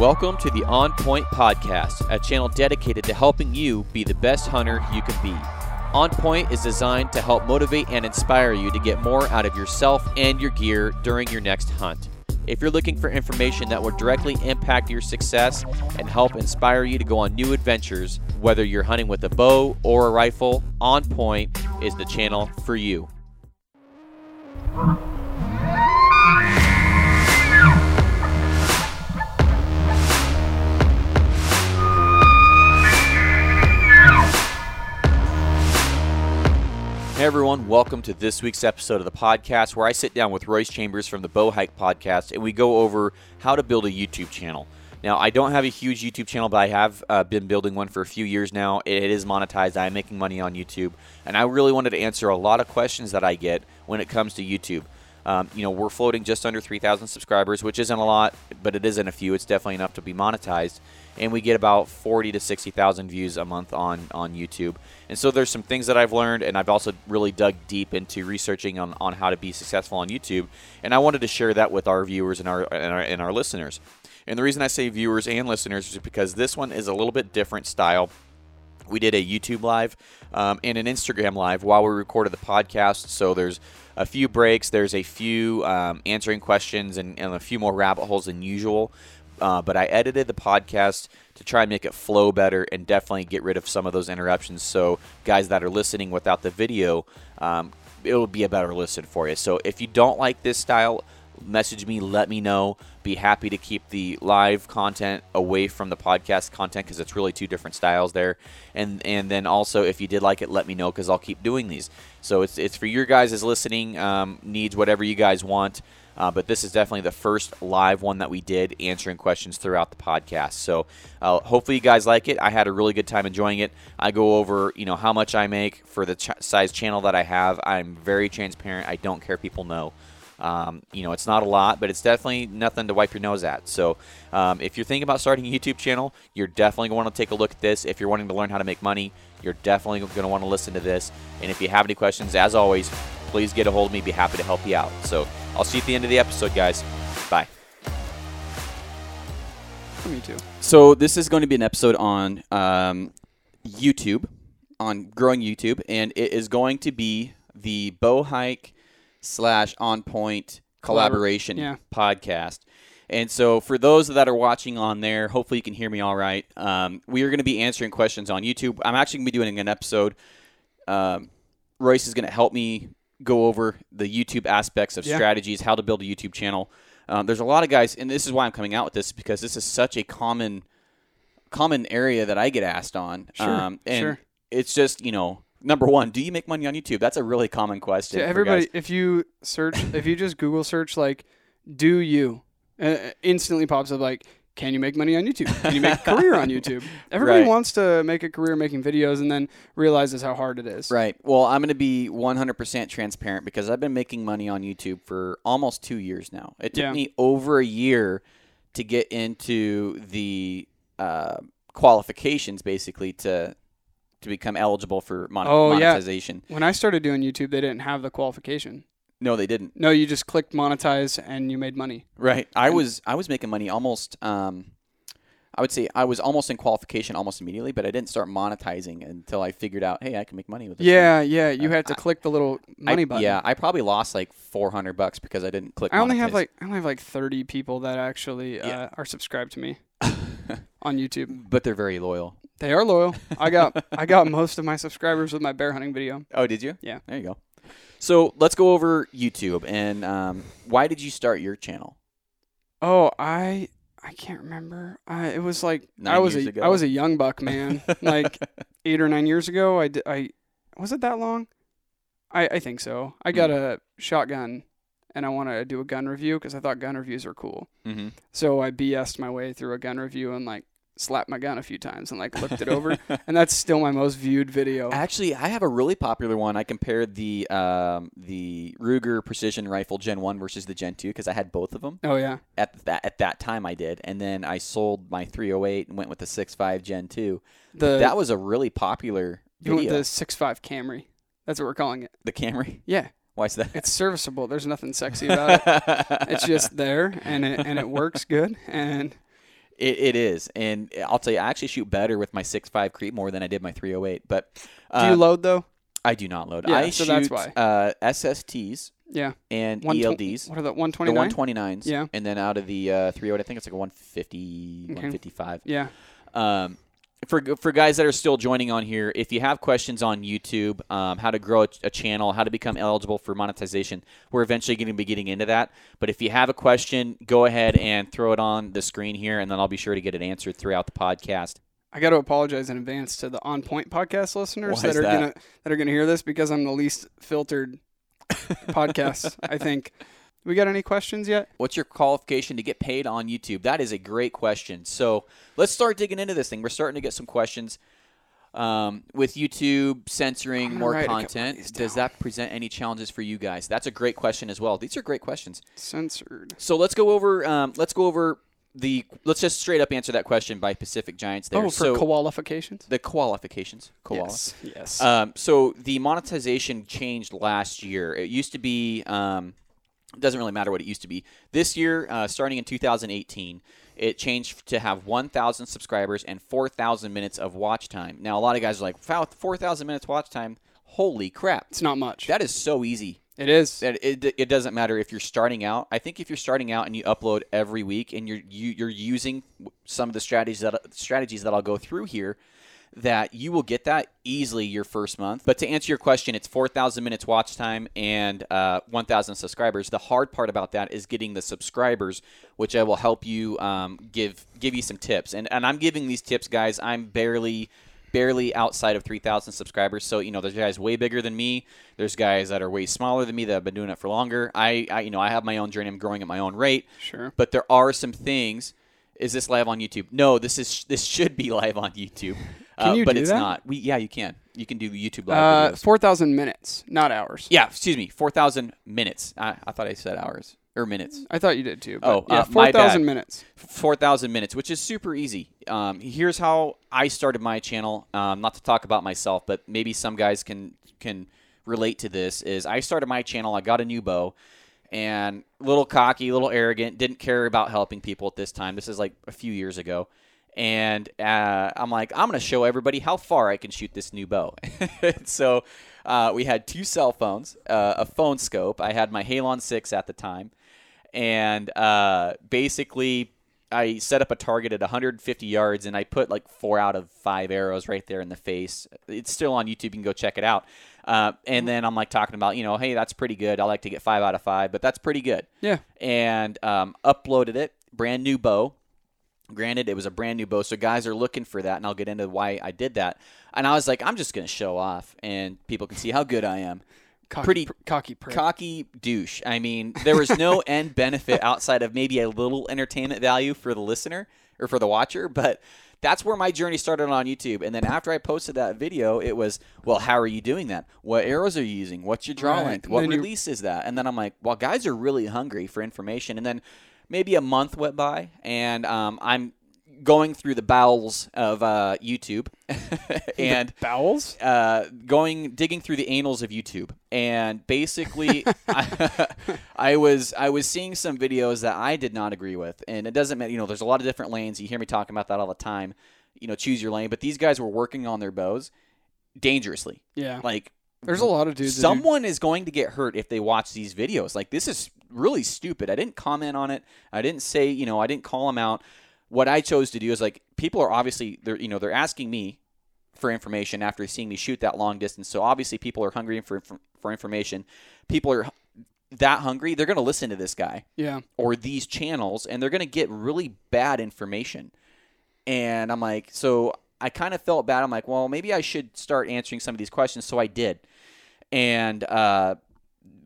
Welcome to the On Point Podcast, a channel dedicated to helping you be the best hunter you can be. On Point is designed to help motivate and inspire you to get more out of yourself and your gear during your next hunt. If you're looking for information that will directly impact your success and help inspire you to go on new adventures, whether you're hunting with a bow or a rifle, On Point is the channel for you. Everyone, welcome to this week's episode of the podcast where I sit down with Royce Chambers from the Bow Hike podcast and we go over how to build a YouTube channel. Now, I don't have a huge YouTube channel, but I have uh, been building one for a few years now. It is monetized. I'm making money on YouTube, and I really wanted to answer a lot of questions that I get when it comes to YouTube. Um, you know, we're floating just under 3,000 subscribers, which isn't a lot, but it isn't a few. It's definitely enough to be monetized. And we get about 40 to 60,000 views a month on, on YouTube. And so there's some things that I've learned, and I've also really dug deep into researching on, on how to be successful on YouTube. And I wanted to share that with our viewers and our, and our, and our listeners. And the reason I say viewers and listeners is because this one is a little bit different style we did a YouTube live um, and an Instagram live while we recorded the podcast. So there's a few breaks, there's a few um, answering questions, and, and, a few more rabbit holes than usual. Uh, but I edited the podcast to try and make it flow better and definitely get rid of some of those interruptions. So guys that are listening without the video, um, it'll be a better listen for you. So if you don't like this style, message me, let me know. Be happy to keep the live content away from the podcast content because it's really two different styles there. And and then also if you did like it, let me know because I'll keep doing these. So it's it's for your guys' as listening um, needs, whatever you guys want. Uh, but this is definitely the first live one that we did answering questions throughout the podcast. So uh, hopefully you guys like it. I had a really good time enjoying it. I go over you know how much I make for the ch- size channel that I have. I'm very transparent. I don't care people know. Um, you know, it's not a lot, but it's definitely nothing to wipe your nose at. So, um, if you're thinking about starting a YouTube channel, you're definitely going to want to take a look at this. If you're wanting to learn how to make money, you're definitely going to want to listen to this. And if you have any questions, as always, please get a hold of me. Be happy to help you out. So, I'll see you at the end of the episode, guys. Bye. Me too. So, this is going to be an episode on um, YouTube, on growing YouTube, and it is going to be the bow hike slash on point collaboration yeah. podcast. And so, for those that are watching on there, hopefully you can hear me all right. Um, we are going to be answering questions on YouTube. I'm actually going to be doing an episode. Um, Royce is going to help me go over the YouTube aspects of Yeah. strategies, how to build a YouTube channel. Um, there's a lot of guys, and this is why I'm coming out with this because this is such a common, common area that I get asked on. Sure, um, and sure. it's just you know, number one, do you make money on YouTube? That's a really common question. Everybody, if you search, if you just Google search like, "Do you," uh, instantly pops up like, "Can you make money on YouTube? Can you make a career on YouTube?" Everybody Right. wants to make a career making videos and then realizes how hard it is. Right. Well, I'm going to be 100% transparent because I've been making money on YouTube for almost two years now. It took Yeah. me over a year to get into the uh, qualifications, basically, to to become eligible for mon- Oh, yeah. monetization. When I started doing YouTube, they didn't have the qualification. No, they didn't. No, you just clicked monetize and you made money. Right. I And- was I was making money almost. Um, I would say I was almost in qualification almost immediately, but I didn't start monetizing until I figured out, hey, I can make money with this. thing. Yeah, yeah. You Uh, had to I- click the little money I, button. Yeah, I probably lost like 400 bucks because I didn't click. I only have like I only have like 30 people that actually uh, Yeah. are subscribed to me on YouTube. but they're very loyal. They are loyal. I got I got most of my subscribers with my bear hunting video. Oh, did you? Yeah. There you go. So let's go over YouTube and um, why did you start your channel? Oh, I I can't remember. I, it was like I was a ago? I was a young buck man. like eight or nine years ago. I did, I was it that long? I I think so. I got Hmm. a shotgun, and I want to do a gun review because I thought gun reviews are cool. Mm-hmm. So I BS'd my way through a gun review and like slapped my gun a few times and like looked it over, and that's still my most viewed video. Actually, I have a really popular one. I compared the um, the Ruger Precision Rifle Gen One versus the Gen Two because I had both of them Oh yeah, at that at that time. I did, and then I sold my 308 and went with the 6.5 Gen Two. the that was a really popular you want video. the 6.5 Camry. That's what we're calling it. The Camry. Yeah, why is that? it's serviceable. There's nothing sexy about it. It's just there and it and it works good and It, it is, and I'll tell you, I actually shoot better with my six five 6.5 more than I did my 308. But Do you uh, load though? I do not load. Yeah, I so shoot that's why. Uh, SSTs Yeah. and One tw- ELDs. What are the The 129? 129s. Yeah. And then out of the uh, 308, I think it's like a 150, Okay. 155. Yeah. Um, for for guys that are still joining on here, if you have questions on YouTube, um, how to grow a, a channel, how to become eligible for monetization, we're eventually going to be getting into that. But if you have a question, go ahead and throw it on the screen here, and then I'll be sure to get it answered throughout the podcast. I got to apologize in advance to the On Point podcast listeners that are that? gonna that are gonna hear this because I'm the least filtered podcast. I think. We got any questions yet? What's your qualification to get paid on YouTube? That is a great question. So let's start digging into this thing. We're starting to get some questions. Um, with YouTube censoring more write a couple of content, does that present any challenges for you guys? That's a great question as well. These are great questions. Censored. So let's go over. Um, let's go over the. Let's just straight up answer that question by Pacific Giants. There. Oh, for so qualifications. the qualifications. Koala. Yes. Yes. Um, so the monetization changed last year. It used to be. Um, it doesn't really matter what it used to be. This year, uh, starting in 2018, it changed to have 1,000 subscribers and 4,000 minutes of watch time. Now, a lot of guys are like, "Wow, 4,000 minutes watch time! Holy crap! it's not much. That is so easy." it is. that it, it doesn't matter if you're starting out. I think if you're starting out and you upload every week and you're you, you're using some of the strategies that strategies that I'll go through here, that you will get that easily your first month. But to answer your question, it's 4,000 minutes watch time and uh, 1,000 subscribers. The hard part about that is getting the subscribers, which I will help you um, give give you some tips. And and I'm giving these tips, guys. I'm barely barely outside of 3,000 subscribers. So, you know, there's guys way bigger than me. There's guys that are way smaller than me that have been doing it for longer. I, I you know, I have my own journey. I'm growing at my own rate. Sure. But there are some things. Is this live on YouTube? No, this is this should be live on YouTube. Can uh, but do it's that? not. We yeah, you can. You can do YouTube live Uh, videos. four thousand minutes, not hours. Yeah, excuse me, 4,000 minutes. I, I thought I said hours or minutes. I thought you did too. But Oh, yeah, uh, four thousand minutes. 4,000 minutes, which is super easy. Um, here's how I started my channel. Um, not to talk about myself, but maybe some guys can can relate to this. Is I started my channel. I got a new bow, and a little cocky, a little arrogant. Didn't care about helping people at this time. This is like a few years ago. And uh, I'm like, I'm going to show everybody how far I can shoot this new bow. so uh, we had two cell phones, uh, a phone scope. I had my Halon 6 at the time and uh, basically I set up a target at 150 yards, and I put like four out of five arrows right there in the face. It's still on YouTube. You can go check it out. Uh, and then I'm like talking about, you know, hey, that's pretty good. I like to get five out of five, but that's pretty good. Yeah. And um, uploaded it, brand new bow. Granted, it was a brand new bow, so guys are looking for that, and I'll get into why I did that. And I was like, I'm just going to show off, and people can see how good I am Cocky, Pretty pr- cocky prick. cocky douche. I mean, there was no end benefit outside of maybe a little entertainment value for the listener or for the watcher, but that's where my journey started on YouTube. And then after I posted that video, it was, well, how are you doing that? What arrows are you using? What's your draw Right. length? What Then you- release is that? And then I'm like, well, guys are really hungry for information. And then maybe a month went by, and um, I'm going through the bowels of uh, YouTube, and Bowels. uh, going digging through the annals of YouTube, and basically, I, I was I was seeing some videos that I did not agree with, and it doesn't matter. You know, there's a lot of different lanes. You hear me talking about that all the time. You know, choose your lane. But these guys were working on their bows dangerously. Yeah. Like There's a lot of dudes. do- someone is going to get hurt if they watch these videos. Like this is really stupid. I didn't comment on it. I didn't say, you know, I didn't call them out. What I chose to do is like people are obviously they're you know they're asking me for information after seeing me shoot that long distance. So obviously people are hungry for for, for information. People are that hungry, they're going to listen to this guy Yeah. or these channels and they're going to get really bad information. And I'm like, so I kind of felt bad. I'm like, well, maybe I should start answering some of these questions. So I did. And uh,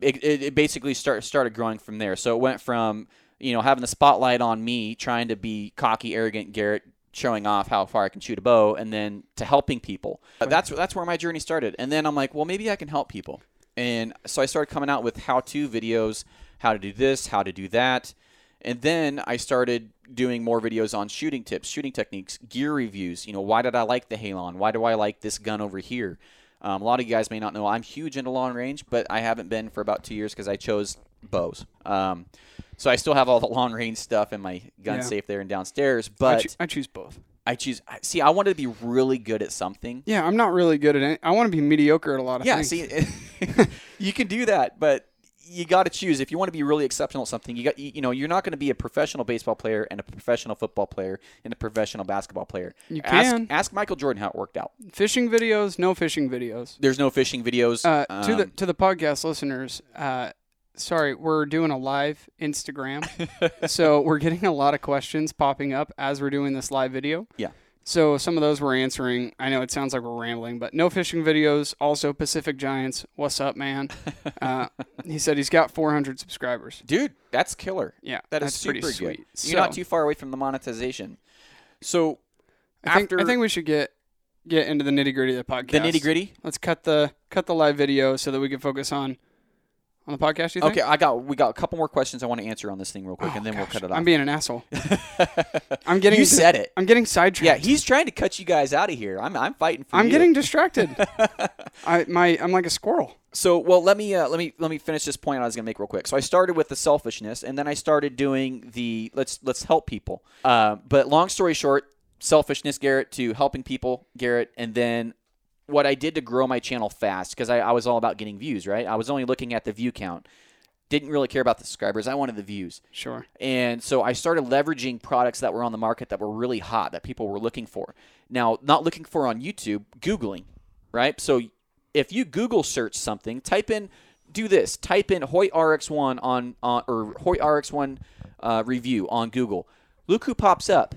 it, it, basically start, started growing from there. So it went from, you know, having the spotlight on me, trying to be cocky, arrogant Garrett, showing off how far I can shoot a bow, and then to helping people. That's, that's where my journey started. And then I'm like, well, maybe I can help people. And so I started coming out with how to videos, how to do this, how to do that. And then I started doing more videos on shooting tips, shooting techniques, gear reviews. You know, why did I like the Halon? Why do I like this gun over here? Um, a lot of you guys may not know I'm huge into long range, but I haven't been for about two years because I chose bows. Um, so I still have all the long range stuff in my gun Yeah. safe there and downstairs, I, but I choose both. I choose. See, I wanted to be really good at something. Yeah, I'm not really good at it. I want to be mediocre at a lot of Yeah, things. Yeah, see, you can do that, but you got to choose. If you want to be really exceptional at something, you got you, know you're not going to be a professional baseball player and a professional football player and a professional basketball player. You ask, can. ask Michael Jordan how it worked out. Fishing videos, no fishing videos. There's no fishing videos. Uh, to the Um, to the podcast listeners, uh, sorry, we're doing a live Instagram, so we're getting a lot of questions popping up as we're doing this live video. Yeah. So some of those we're answering. I know it sounds like we're rambling, but no fishing videos. Also, Pacific Giants. What's up, man? Uh, he said he's got 400 subscribers. dude, that's killer. Yeah, That is that's super pretty good. sweet. You're not too far away from the monetization. So I think, after I think we should get get into the nitty gritty of the podcast. the nitty gritty. Let's cut the cut the live video so that we can focus on on the podcast. You think? Okay, I got we got a couple more questions I want to answer on this thing real quick, Oh, and then we'll cut it off. I'm being an asshole. I'm getting you said it. I'm getting sidetracked. Yeah, he's trying to cut you guys out of here. I'm I'm fighting for you. I'm you. getting distracted. I my I'm like a squirrel. So, well, let me uh, let me let me finish this point I was going to make real quick. So, I started with the selfishness, and then I started doing the let's let's help people. Uh, but long story short, selfishness, Garrett, to helping people, Garrett, and then what I did to grow my channel fast because I, I was all about getting views. Right, I was only looking at the view count. Didn't really care about the subscribers. I wanted the views. Sure. And so I started leveraging products that were on the market that were really hot that people were looking for. Now, not looking for on YouTube, Googling, right? So if you Google search something, type in, do this, type in Hoyt RX1 on, on or Hoyt RX1 uh, review on Google. Look who pops up.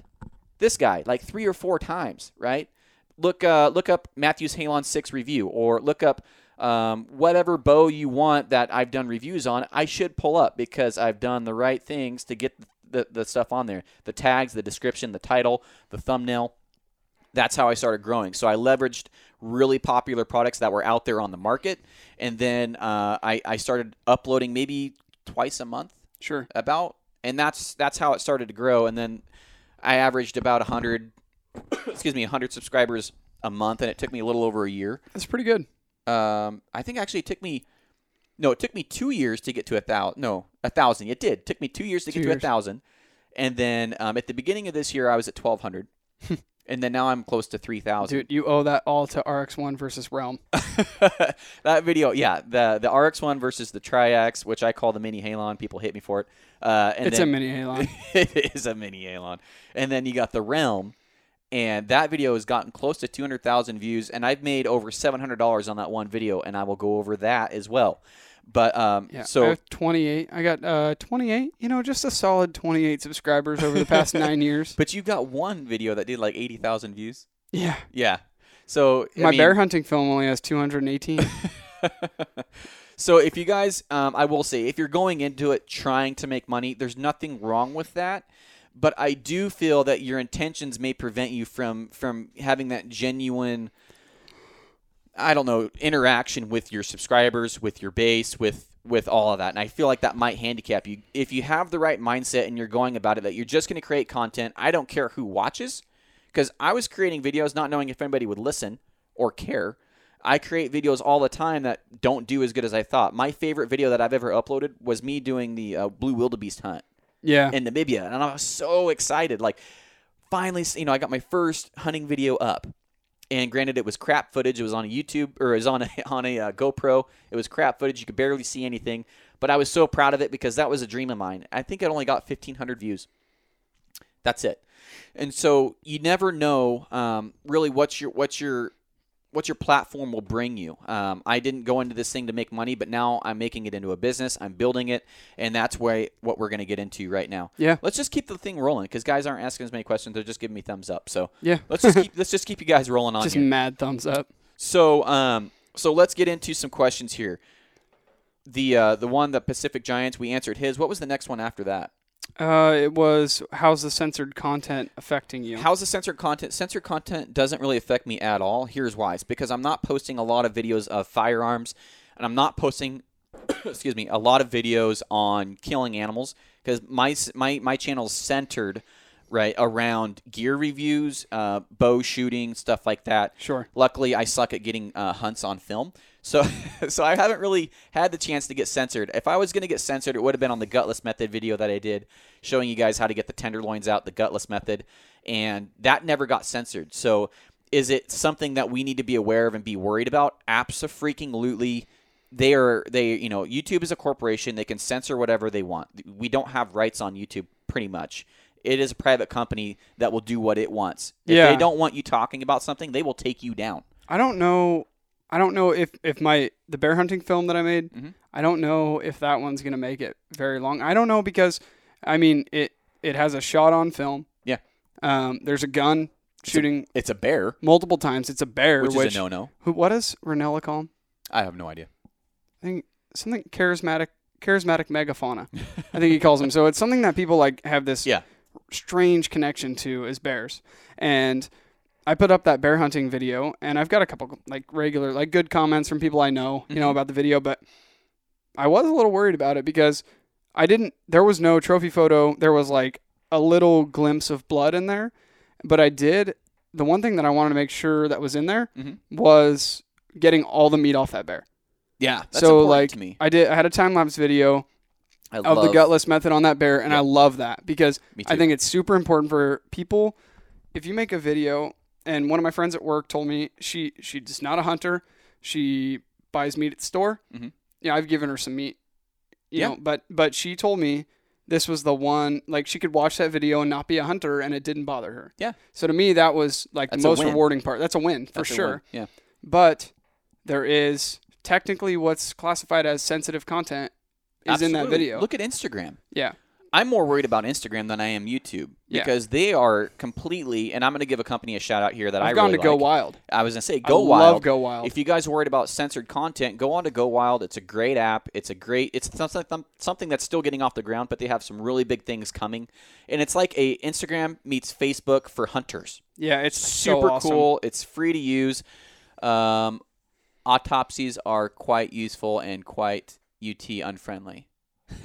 This guy, like three or four times, right? Look, uh, look up Mathews Halon 6 review or look up um, whatever bow you want that I've done reviews on, I should pull up because I've done the right things to get the, the stuff on there the tags, the description, the title, the thumbnail. That's how I started growing. So I leveraged really popular products that were out there on the market. And then uh, I, I started uploading maybe twice a month Sure. about and that's that's how it started to grow and then i averaged about 100 excuse me 100 subscribers a month and it took me a little over a year That's pretty good. um, i think actually it took me no it took me two years to get to a thousand no a thousand it did it took me two years to Two get to a years. thousand and then um, at the beginning of this year i was at 1200 and then now i'm close to 3000 Dude, you owe that all to RX1 versus Realm. that video, yeah, the the RX1 versus the Triax, which I call the mini Halon. People hate me for it. Uh, and It's then, a mini Halon. it is a mini Halon. And then you got the Realm, and that video has gotten close to 200,000 views, and I've made over $700 on that one video, and I will go over that as well. But um, Yeah. I so have 28. I got uh 28. You know, just a solid 28 subscribers over the past nine years. but you've got one video that did like 80,000 views. Yeah. Yeah. So I My mean- bear hunting film only has 218. so if you guys, um, I will say, if you're going into it trying to make money, there's nothing wrong with that. But I do feel that your intentions may prevent you from from having that genuine, I don't know, interaction with your subscribers, with your base, with with all of that. And I feel like that might handicap you. If you have the right mindset and you're going about it, that you're just going to create content. I don't care who watches, because I was creating videos not knowing if anybody would listen or care. I create videos all the time that don't do as good as I thought. My favorite video that I've ever uploaded was me doing the uh, blue wildebeest hunt yeah. in Namibia, and I was so excited. Like, finally, you know, I got my first hunting video up. And granted, it was crap footage. It was on a YouTube or it was on a on a uh, GoPro. It was crap footage. You could barely see anything, but I was so proud of it because that was a dream of mine. I think it only got 1,500 views. That's it. And so you never know um, really what's your what's your what your platform will bring you. Um, I didn't go into this thing to make money, but now I'm making it into a business. I'm building it, and that's where what we're going to get into right now. Yeah. Let's just keep the thing rolling because guys aren't asking as many questions; they're just giving me thumbs up. So Yeah. let's just keep let's just keep you guys rolling on Just here. mad thumbs up. So um, so let's get into some questions here. The uh, the one the Pacific Giants we answered his. What was the next one after that? Uh, it was how's the censored content affecting you? How's the censored content? Censored content doesn't really affect me at all. Here's why: it's because I'm not posting a lot of videos of firearms, and I'm not posting, excuse me, a lot of videos on killing animals because my my my channel's centered right, around gear reviews, uh, bow shooting, stuff like that. Sure. Luckily, I suck at getting uh, hunts on film, so so I haven't really had the chance to get censored. If I was going to get censored, it would have been on the gutless method video that I did, showing you guys how to get the tenderloins out, the gutless method, and that never got censored. So, is it something that we need to be aware of and be worried about? Absolutely. They are they you know YouTube is a corporation. They can censor whatever they want. We don't have rights on YouTube pretty much. It is a private company that will do what it wants. If Yeah. they don't want you talking about something, they will take you down. I don't know. I don't know if if my the bear hunting film that I made. Mhm. I don't know if that one's gonna make it very long. I don't know because, I mean it it has a shot on film. Yeah. Um. There's a gun shooting It's a bear, multiple times. It's a bear. which, Which, is a no-no. who? What does Rinella call him? I have no idea. I think something charismatic charismatic megafauna. I think he calls them. So it's something that people like have this Yeah. Strange connection to is bears. And I put up that bear hunting video and I've got a couple like regular like good comments from people I know, you know, Mhm. about the video, but I was a little worried about it because I didn't there was no trophy photo. There was like a little glimpse of blood in there, but I did the one thing that I wanted to make sure that was in there Mhm. was getting all the meat off that bear. Yeah, that's so like. I did I had a time lapse video I of love, the gutless method on that bear and I love that because I think it's super important for people if you make a video and one of my friends at work told me she she's not a hunter she buys meat at the store Mhm. yeah I've given her some meat you Yeah. know but but she told me this was the one like she could watch that video and not be a hunter and it didn't bother her Yeah. so to me that was like That's the most rewarding part that's a win for That's sure win. Yeah. but there is technically what's classified as sensitive content is in that video Look at Instagram. yeah I'm more worried about Instagram than I am YouTube Yeah. because they are completely. And I'm going to give a company a shout out here that I I've gone really to Go. Wild I was going to say Go I Wild. love Go Wild If you guys are worried about censored content, go on to Go Wild. It's a great app. It's a great. It's something something that's still getting off the ground, but they have some really big things coming. And it's like a Instagram meets Facebook for hunters. Yeah, it's so super awesome. cool. It's free to use. Um, autopsies are quite useful and quite UT unfriendly.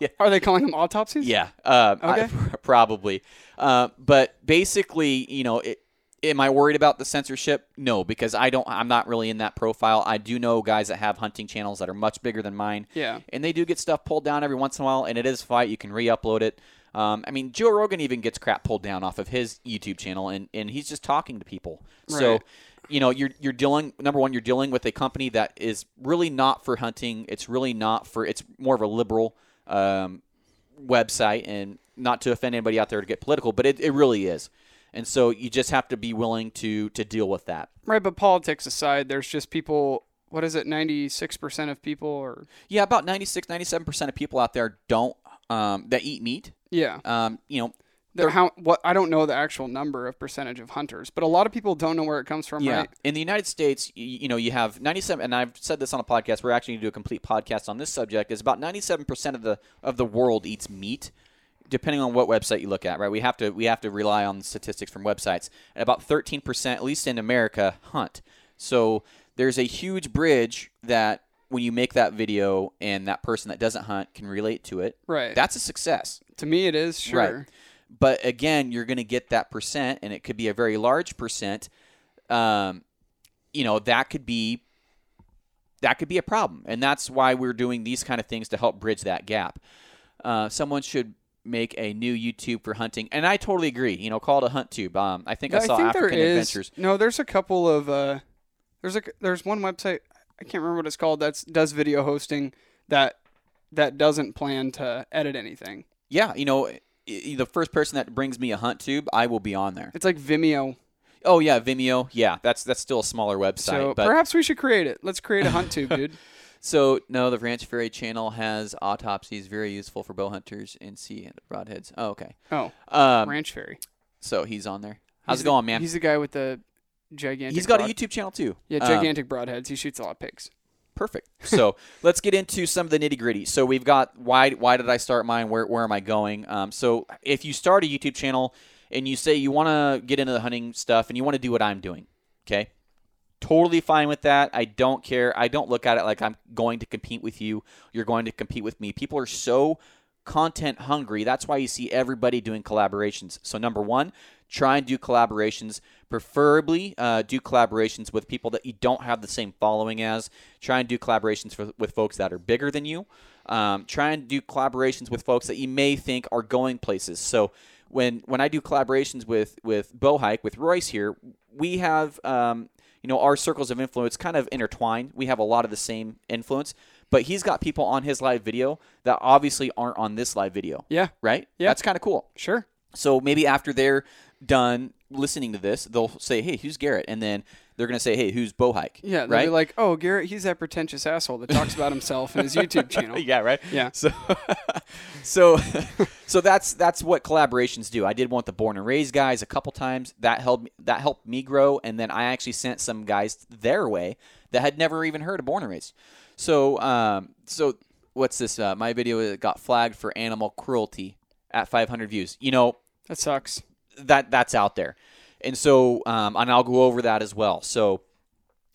Yeah. Are they calling them autopsies? Yeah, uh, I- Okay. probably. Uh, but basically, you know, it, am I worried about the censorship? No, because I don't. I'm not really in that profile. I do know guys that have hunting channels that are much bigger than mine, Yeah. and they do get stuff pulled down every once in a while. And it is fight. You can re-upload it. Um, I mean, Joe Rogan even gets crap pulled down off of his YouTube channel, and, and he's just talking to people. So, Right. You know, you're you're dealing. Number one, you're dealing with a company that is really not for hunting. It's really not for. It's more of a liberal um, website, and not to offend anybody out there to get political, but it, it really is. And so you just have to be willing to to deal with that. Right, but politics aside, there's just people. What is it? Ninety six percent of people, or Yeah, about 96, 97% of people out there don't um, that eat meat. yeah, Um, you know, How what I don't know the actual number of percentage of hunters, but a lot of people don't know where it comes from. Yeah. Right? In the United States, you, you know, you have 97 and I've said this on a podcast, we're actually going to do a complete podcast on this subject is about 97% of the of the world eats meat depending on what website you look at, right? We have to we have to rely on statistics from websites. And about 13% at least in America hunt. So there's a huge bridge that when you make that video and that person that doesn't hunt can relate to it, Right. that's a success. to me, it is sure. Right. But again, you're going to get that percent, and it could be a very large percent. Um, you know, that could be that could be a problem, and that's why we're doing these kind of things to help bridge that gap. Uh, someone should make a new YouTube for hunting, and I totally agree. You know, call it a hunt tube. Um, I think I saw think African. Adventures. No, there's a couple of uh, there's a there's one website I can't remember what it's called that does video hosting that that doesn't plan to edit anything. Yeah, you know, i- i- the first person that brings me a hunt tube, I will be on there. It's like Vimeo. Oh yeah, Vimeo. Yeah, that's that's still a smaller website, So but perhaps we should create it. Let's create a hunt tube, dude. So no, the Ranch Fairy channel has autopsies, very useful for bow hunters and sea broadheads. Oh, okay. Oh, Um, Ranch Fairy. so he's on there. How's He's it the- going, man? He's the guy with the gigantic. he's got a YouTube channel too. Yeah, Um, gigantic broadheads. He shoots a lot of pigs. Perfect. So let's get into some of the nitty gritty. So we've got why why did I start mine? Where where am I going? Um, so if you start a YouTube channel and you say you want to get into the hunting stuff and you want to do what I'm doing, okay, totally fine with that. I don't care. I don't look at it like I'm going to compete with you. You're going to compete with me. People are so content hungry. That's why you see everybody doing collaborations. So number one, try and do collaborations. Preferably, uh, do collaborations with people that you don't have the same following as. Try and do collaborations for, with folks that are bigger than you. Um, try and do collaborations with folks that you may think are going places. So when when I do collaborations with with Bowhike with Royce here, we have um, you know our circles of influence kind of intertwined. We have a lot of the same influence, but he's got people on his live video that obviously aren't on this live video. Yeah. Right? Yeah. That's kind of cool. Sure. So maybe after they're done listening to this, they'll say, "Hey, who's Garrett?" And then they're gonna say, "Hey, who's Bowhike?" Yeah. Right. like, oh, Garrett, he's that pretentious asshole that talks about himself in his YouTube channel. yeah, right. Yeah. So, so, so that's that's what collaborations do. I did want the Born and Raised guys a couple times. That helped that helped me grow, and then I actually sent some guys their way that had never even heard of Born and Raised. So, um, so what's this? Uh, my video got flagged for animal cruelty at 500 views. You know That sucks. That that's out there, and so um, and I'll go over that as well. So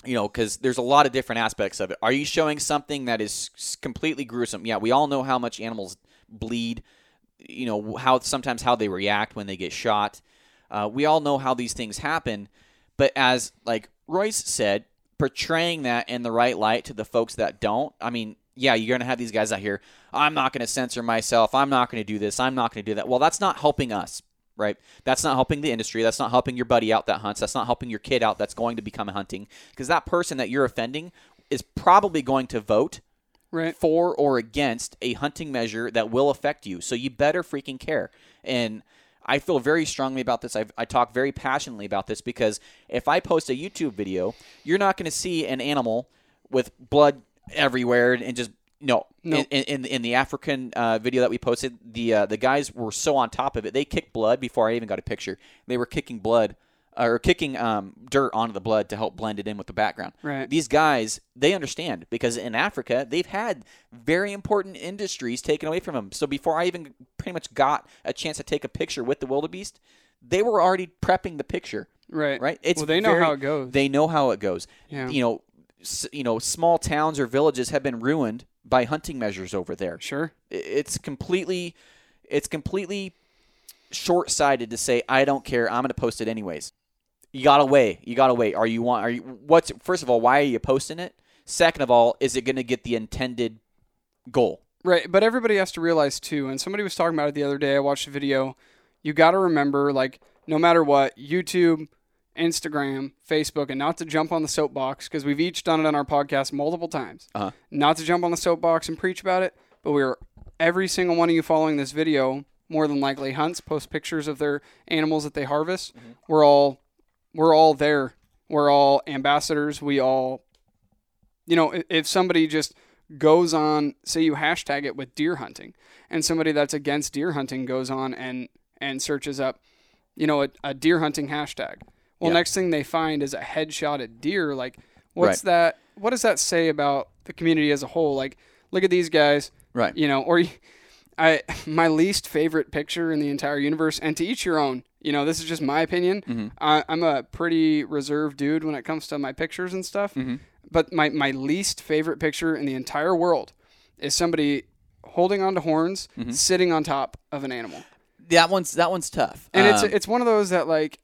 you know, because there's a lot of different aspects of it. Are you showing something that is completely gruesome? Yeah, we all know how much animals bleed. You know how sometimes how they react when they get shot. Uh, we all know how these things happen, but as like Royce said, portraying that in the right light to the folks that don't. I mean, yeah, you're gonna have these guys out here. I'm not gonna censor myself. I'm not gonna do this. I'm not gonna do that. Well, that's not helping us right? That's not helping the industry. That's not helping your buddy out that hunts. That's not helping your kid out that's going to become hunting because that person that you're offending is probably going to vote Right. for or against a hunting measure that will affect you. So you better freaking care. And I feel very strongly about this. I've, I talk very passionately about this because if I post a YouTube video, you're not going to see an animal with blood everywhere and just no. No. In, in in the African uh, video that we posted, the uh, the guys were so on top of it. They kicked blood before I even got a picture. They were kicking blood or kicking um, dirt onto the blood to help blend it in with the background. Right. These guys, they understand because in Africa, they've had very important industries taken away from them. So before I even pretty much got a chance to take a picture with the wildebeest, they were already prepping the picture. Right. Right? It's well, they know very- how it goes. They know how it goes. Yeah. You know, s- you know, small towns or villages have been ruined by hunting measures over there. sure. It's completely, it's completely short-sighted to say I don't care. I'm going to post it anyways. You gotta weigh. You gotta weigh. Are you want? Are you? What's first of all? Why are you posting it? Second of all, is it going to get the intended goal? Right, but everybody has to realize too, and somebody was talking about it the other day. I watched a video. You got to remember, like, no matter what, YouTube, Instagram, Facebook, and not to jump on the soapbox because we've each done it on our podcast multiple times. Uh-huh. Not to jump on the soapbox and preach about it, but we're every single one of you following this video more than likely hunts, post pictures of their animals that they harvest. We're all we're all there. We're all ambassadors. We all you know, if somebody just goes on, say you hashtag it with deer hunting, and somebody that's against deer hunting goes on and and searches up, you know, a, a deer hunting hashtag. Well, Yeah. next thing they find is a headshot at deer. Like, what's that? What does that say about the community as a whole? Like, look at these guys, Right. you know, or I my least favorite picture in the entire universe, and to each your own. You know, this is just my opinion. Mm-hmm. I, I'm a pretty reserved dude when it comes to my pictures and stuff. Mm-hmm. But my, my least favorite picture in the entire world is somebody holding onto horns, Mm-hmm. sitting on top of an animal. That one's that one's tough. And it's Um, it's one of those that like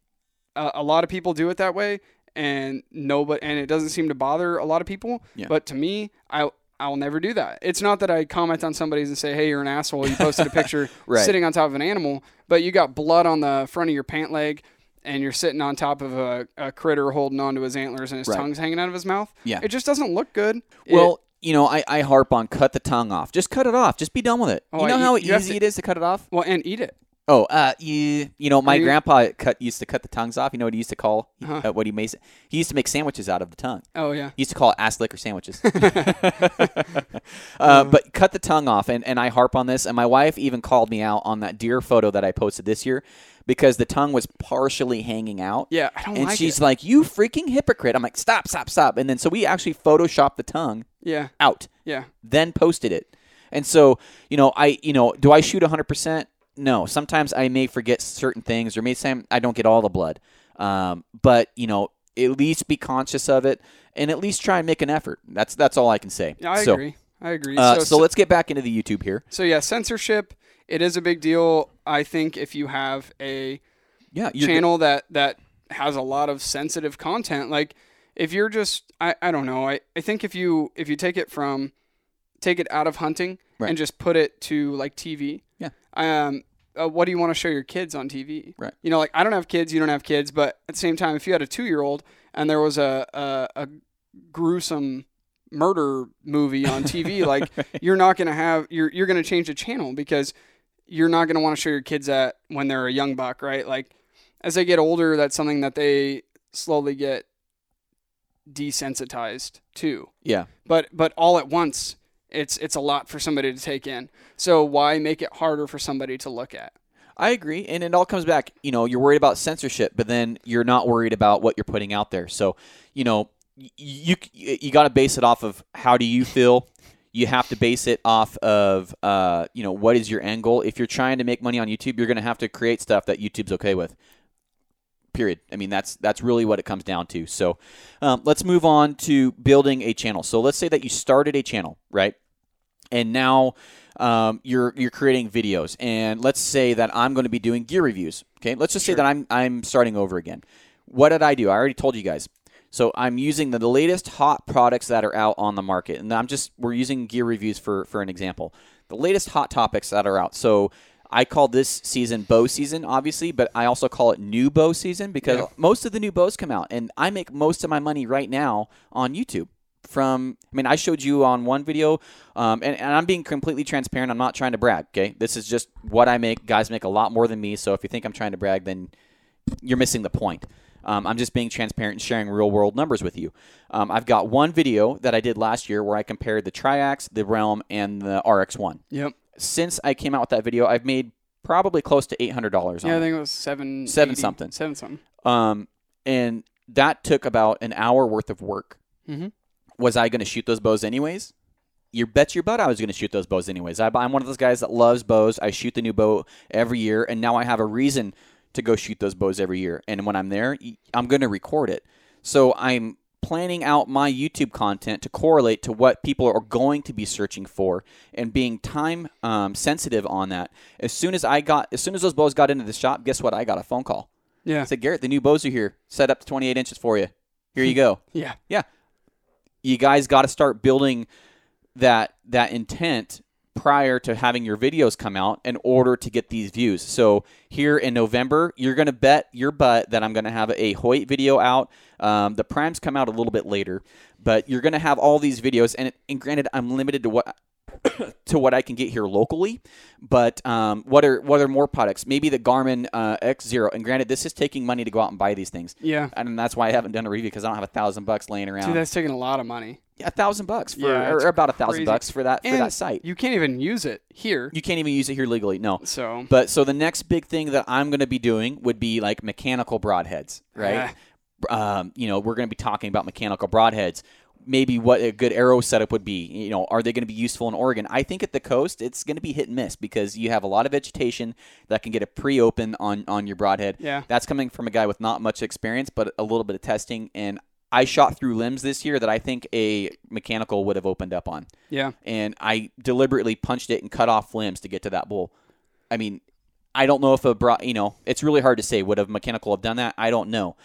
uh, a lot of people do it that way, and nobody and it doesn't seem to bother a lot of people. Yeah. But to me, I I'll never do that. It's not that I comment on somebody's and say, "Hey, you're an asshole. You posted a picture Right. sitting on top of an animal, but you got blood on the front of your pant leg." And you're sitting on top of a, a critter holding onto his antlers and his Right. tongue's hanging out of his mouth. Yeah. It just doesn't look good. It- well, you know, I, I harp on cut the tongue off. Just cut it off. Just be done with it. Oh, you know I- how easy to- it is to cut it off. well, and eat it. Oh, uh, you, you know, my you- grandpa cut used to cut the tongues off. You know what he used to call Uh-huh. uh, what he made? He used to make sandwiches out of the tongue. Oh yeah. He used to call it ass liquor sandwiches. uh, but cut the tongue off, and, and I harp on this. And my wife even called me out on that deer photo that I posted this year because the tongue was partially hanging out. Yeah, I don't And like she's it. like, "You freaking hypocrite!" I'm like, "Stop, stop, stop!" And then so we actually photoshopped the tongue Yeah, out, yeah. then posted it. And so you know, I you know, do I shoot 100? percent No. Sometimes I may forget certain things, or maybe some I don't get all the blood. Um, but you know, at least be conscious of it, and at least try and make an effort. That's that's all I can say. Yeah, I so, agree. I agree. Uh, so, let's get back into the YouTube here. So yeah, censorship. It is a big deal. I think if you have a Yeah, channel that that has a lot of sensitive content, like if you're just, I, I don't know. I, I think if you if you take it from, take it out of hunting Right. and just put it to like TV. Yeah. Um. Uh, what do you want to show your kids on TV? Right. You know, like I don't have kids, you don't have kids, but at the same time, if you had a two year old and there was a, a a gruesome murder movie on TV, like you're not gonna have you're you're gonna change the channel because you're not gonna want to show your kids that when they're a young buck, right? Like as they get older, that's something that they slowly get desensitized to. yeah, But but all at once, it's it's a lot for somebody to take in. So why make it harder for somebody to look at? I agree, and it all comes back. You know, you're worried about censorship, but then you're not worried about what you're putting out there. So, you know, y- you you got to base it off of how do you feel. You have to base it off of, uh, you know, what is your end goal. If you're trying to make money on YouTube, you're going to have to create stuff that YouTube's okay with. Period. I mean, that's that's really what it comes down to. So, um, let's move on to building a channel. So, let's say that you started a channel, right? and now um, you're you're creating videos. And let's say that i'm going to be doing gear reviews okay? Let's just say that i'm i'm starting over again. What did i do? I already told you guys. So i'm using the, the latest hot products that are out on the market. And i'm just we're using gear reviews for for an example. The latest hot topics that are out. So I call this season bow season, obviously, but I also call it new bow season because Yeah. most of the new bows come out, and I make most of my money right now on YouTube from i mean i showed you on one video um, and, and i'm being completely transparent. I'm not trying to brag okay? This is just what i make. Guys make a lot more than me so if you think i'm trying to brag then you're missing the point. Um, i'm just being transparent and sharing real world numbers with you. Um, i've got one video that i did last year where i compared the triax the realm and the rx1 Yep. Since i came out with that video i've made probably close to $800 on Yeah, I think it was seven. Seven something. Seven something. um, and that took about an hour worth of work Mhm. was I going to shoot those bows anyways? You bet your butt I was going to shoot those bows anyways. I, I'm one of those guys that loves bows. I shoot the new bow every year, and now I have a reason to go shoot those bows every year. And when I'm there, I'm going to record it. So I'm planning out my YouTube content to correlate to what people are going to be searching for and being time um, sensitive on that. As soon as I got, as soon as those bows got into the shop, guess what? I got a phone call. Yeah. I said, Garrett, the new bows are here. Set up to 28 inches for you. Here you go Yeah. Yeah. You guys got to start building that that intent prior to having your videos come out in order to get these views. So here in November, you're going to bet your butt that I'm going to have a Hoyt video out. Um, the primes come out a little bit later, but you're going to have all these videos. And, and granted, I'm limited to what to what I can get here locally. But um, what are what are more products? Maybe the Garmin uh, X Zero. And granted, this is taking money to go out and buy these things. Yeah. And that's why I haven't done a review because I don't have a thousand bucks laying around. Dude, that's taking a lot of money. A thousand bucks for, Yeah, or about a thousand bucks for that for that site. You can't even use it here. You can't even use it here legally. No. So But so the next big thing that I'm going to be doing would be like mechanical broadheads, right? um, you know, we're going to be talking about mechanical broadheads. Maybe what a good arrow setup would be. You know, are they going to be useful in Oregon? I think at the coast it's going to be hit and miss because you have a lot of vegetation that can get a pre-open on on your broadhead. Yeah. That's coming from a guy with not much experience, but a little bit of testing. And I shot through limbs this year that I think a mechanical would have opened up on yeah. and I deliberately punched it and cut off limbs to get to that bull. I mean, I don't know if a bra, you know, it's really hard to say would a mechanical have done that. I don't know,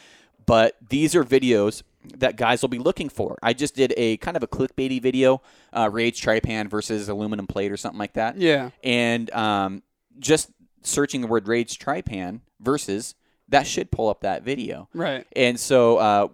but these are videos that guys will be looking for. I just did a kind of a clickbaity video, uh, Rage Trypan versus aluminum plate or something like that, Yeah. and um, just searching the word Rage Trypan versus that should pull up that video. Right. And so uh,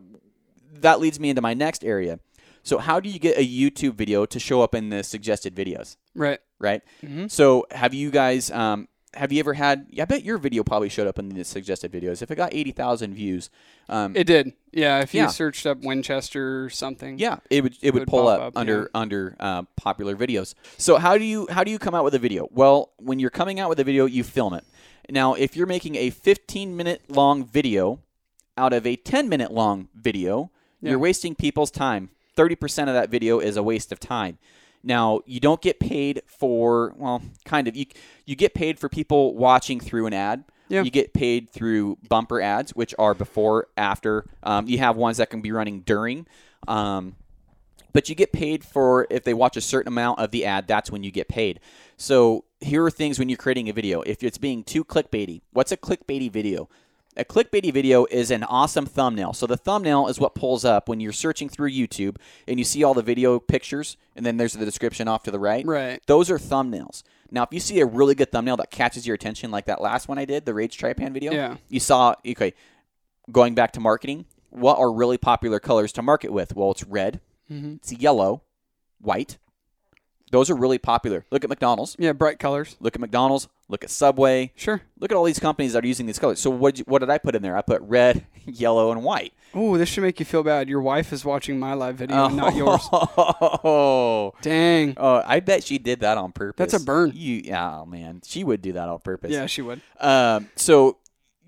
that leads me into my next area. So, how do you get a YouTube video to show up in the suggested videos? Right. Right. Mhm. So, have you guys? Um, have you ever had? Yeah, I bet your video probably showed up in the suggested videos. If it got eighty thousand views, um, It did. Yeah. If you Yeah. searched up Winchester or something. yeah, it would it would, would pull up, up, under yeah. under uh, popular videos. So how do you how do you come out with a video? Well, when you're coming out with a video, you film it. Now, if you're making a 15 minute long video out of a 10 minute long video, Yeah. you're wasting people's time. 30% of that video is a waste of time. Now, you don't get paid for well, kind of you you get paid for people watching through an ad. Yeah. You get paid through bumper ads, which are before, after. Um, you have ones that can be running during. Um, but you get paid for if they watch a certain amount of the ad. That's when you get paid. So here are things when you're creating a video. If it's being too clickbaity, what's a clickbaity video? A clickbaity video is an awesome thumbnail. So the thumbnail is what pulls up when you're searching through YouTube and you see all the video pictures, and then there's the description off to the right. Right. Those are thumbnails. Now, if you see a really good thumbnail that catches your attention, like that last one I did, the Rage Trypan video, Yeah. you saw, okay, going back to marketing, what are really popular colors to market with? Well, it's red, Mm-hmm. it's yellow, white. Those are really popular. Look at McDonald's. Yeah, bright colors. Look at McDonald's. Look at Subway. Sure. Look at all these companies that are using these colors. So what did, you, what did I put in there? I put red, yellow, and white. Oh, this should make you feel bad. Your wife is watching my live video, and not yours. Oh, Dang. oh, I bet she did that on purpose. That's a burn. You, oh man, she would do that on purpose. Yeah, she would. Um, so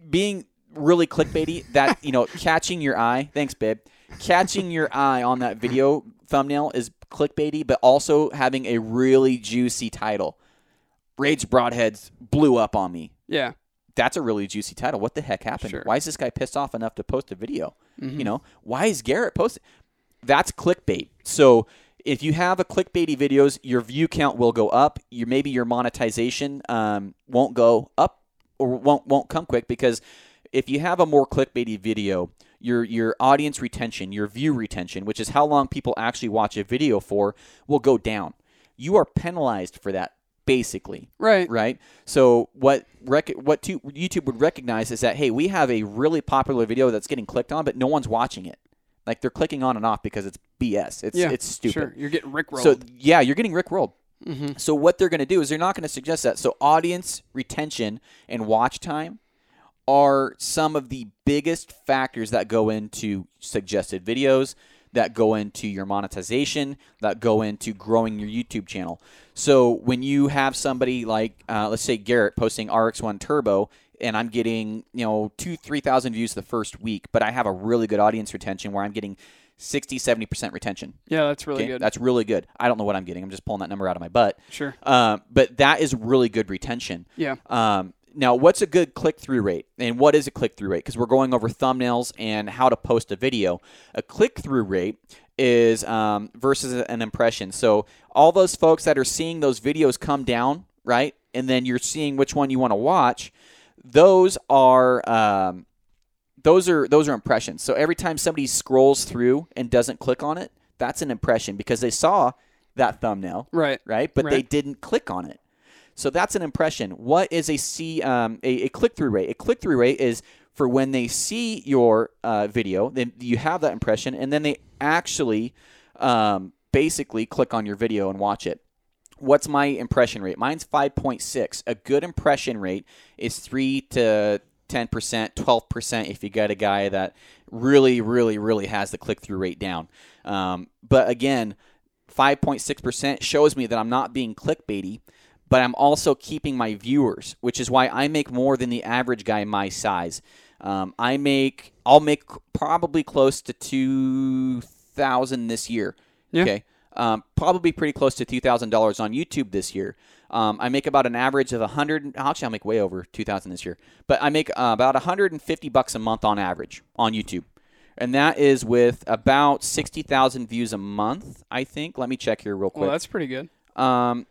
being really clickbaity, that you know, catching your eye. Thanks, babe. Catching your eye on that video thumbnail is clickbaity, but also having a really juicy title. Rage Broadheads blew up on me. Yeah. That's a really juicy title. What the heck happened? Sure. Why is this guy pissed off enough to post a video? Mm-hmm. You know, why is Garrett posting? That's clickbait. So if you have a clickbaity videos, your view count will go up. Your maybe your monetization um, won't go up or won't won't come quick because if you have a more clickbaity video, your your audience retention, your view retention, which is how long people actually watch a video for, will go down. You are penalized for that basically Right. right? So what rec- what to- YouTube would recognize is that hey, we have a really popular video that's getting clicked on, but no one's watching it. Like they're clicking on and off because it's BS. It's Yeah. it's stupid. Sure. You're getting rickrolled. So yeah, you're getting Rick rolled. mm-hmm. So what they're going to do is they're not going to suggest that. So audience retention and watch time are some of the biggest factors that go into suggested videos, that go into your monetization, that go into growing your YouTube channel. So when you have somebody like, uh, let's say Garrett posting RX1 Turbo, and I'm getting you know two, three thousand views the first week, but I have a really good audience retention where I'm getting 60, 70 percent retention. yeah, that's really Okay? good. That's really good. I don't know what I'm getting. I'm just pulling that number out of my butt. sure. Um, but that is really good retention. Yeah. Um, now, what's a good click through rate? And what is a click through rate? Because we're going over thumbnails and how to post a video. A click through rate is um, versus an impression. So, all those folks that are seeing those videos come down, right? And then you're seeing which one you want to watch, those are. Um, those are those are impressions. So every time somebody scrolls through and doesn't click on it, that's an impression because they saw that thumbnail Right. right? But they didn't click on it. So that's an impression. What is a C um, a, a click through rate? A click through rate is for when they see your uh, video, then you have that impression, and then they actually um, basically click on your video and watch it. What's my impression rate? Mine's 5.6. A good impression rate is 3 to 10%, 12% if you got a guy that really, really, really has the click through rate down. Um, but again, 5.6% shows me that I'm not being clickbaity, but I'm also keeping my viewers, which is why I make more than the average guy my size. Um, I make, I'll make probably close to 2000 this year. Yeah. Okay. Um, probably pretty close to $2,000 on YouTube this year. Um, I make about an average of a 100. Actually, I'll make way over 2,000 this year, but I make uh, about 150 bucks a month on average on YouTube, and that is with about 60,000 views a month. I think. Let me check here real quick. Well, that's pretty good. Um,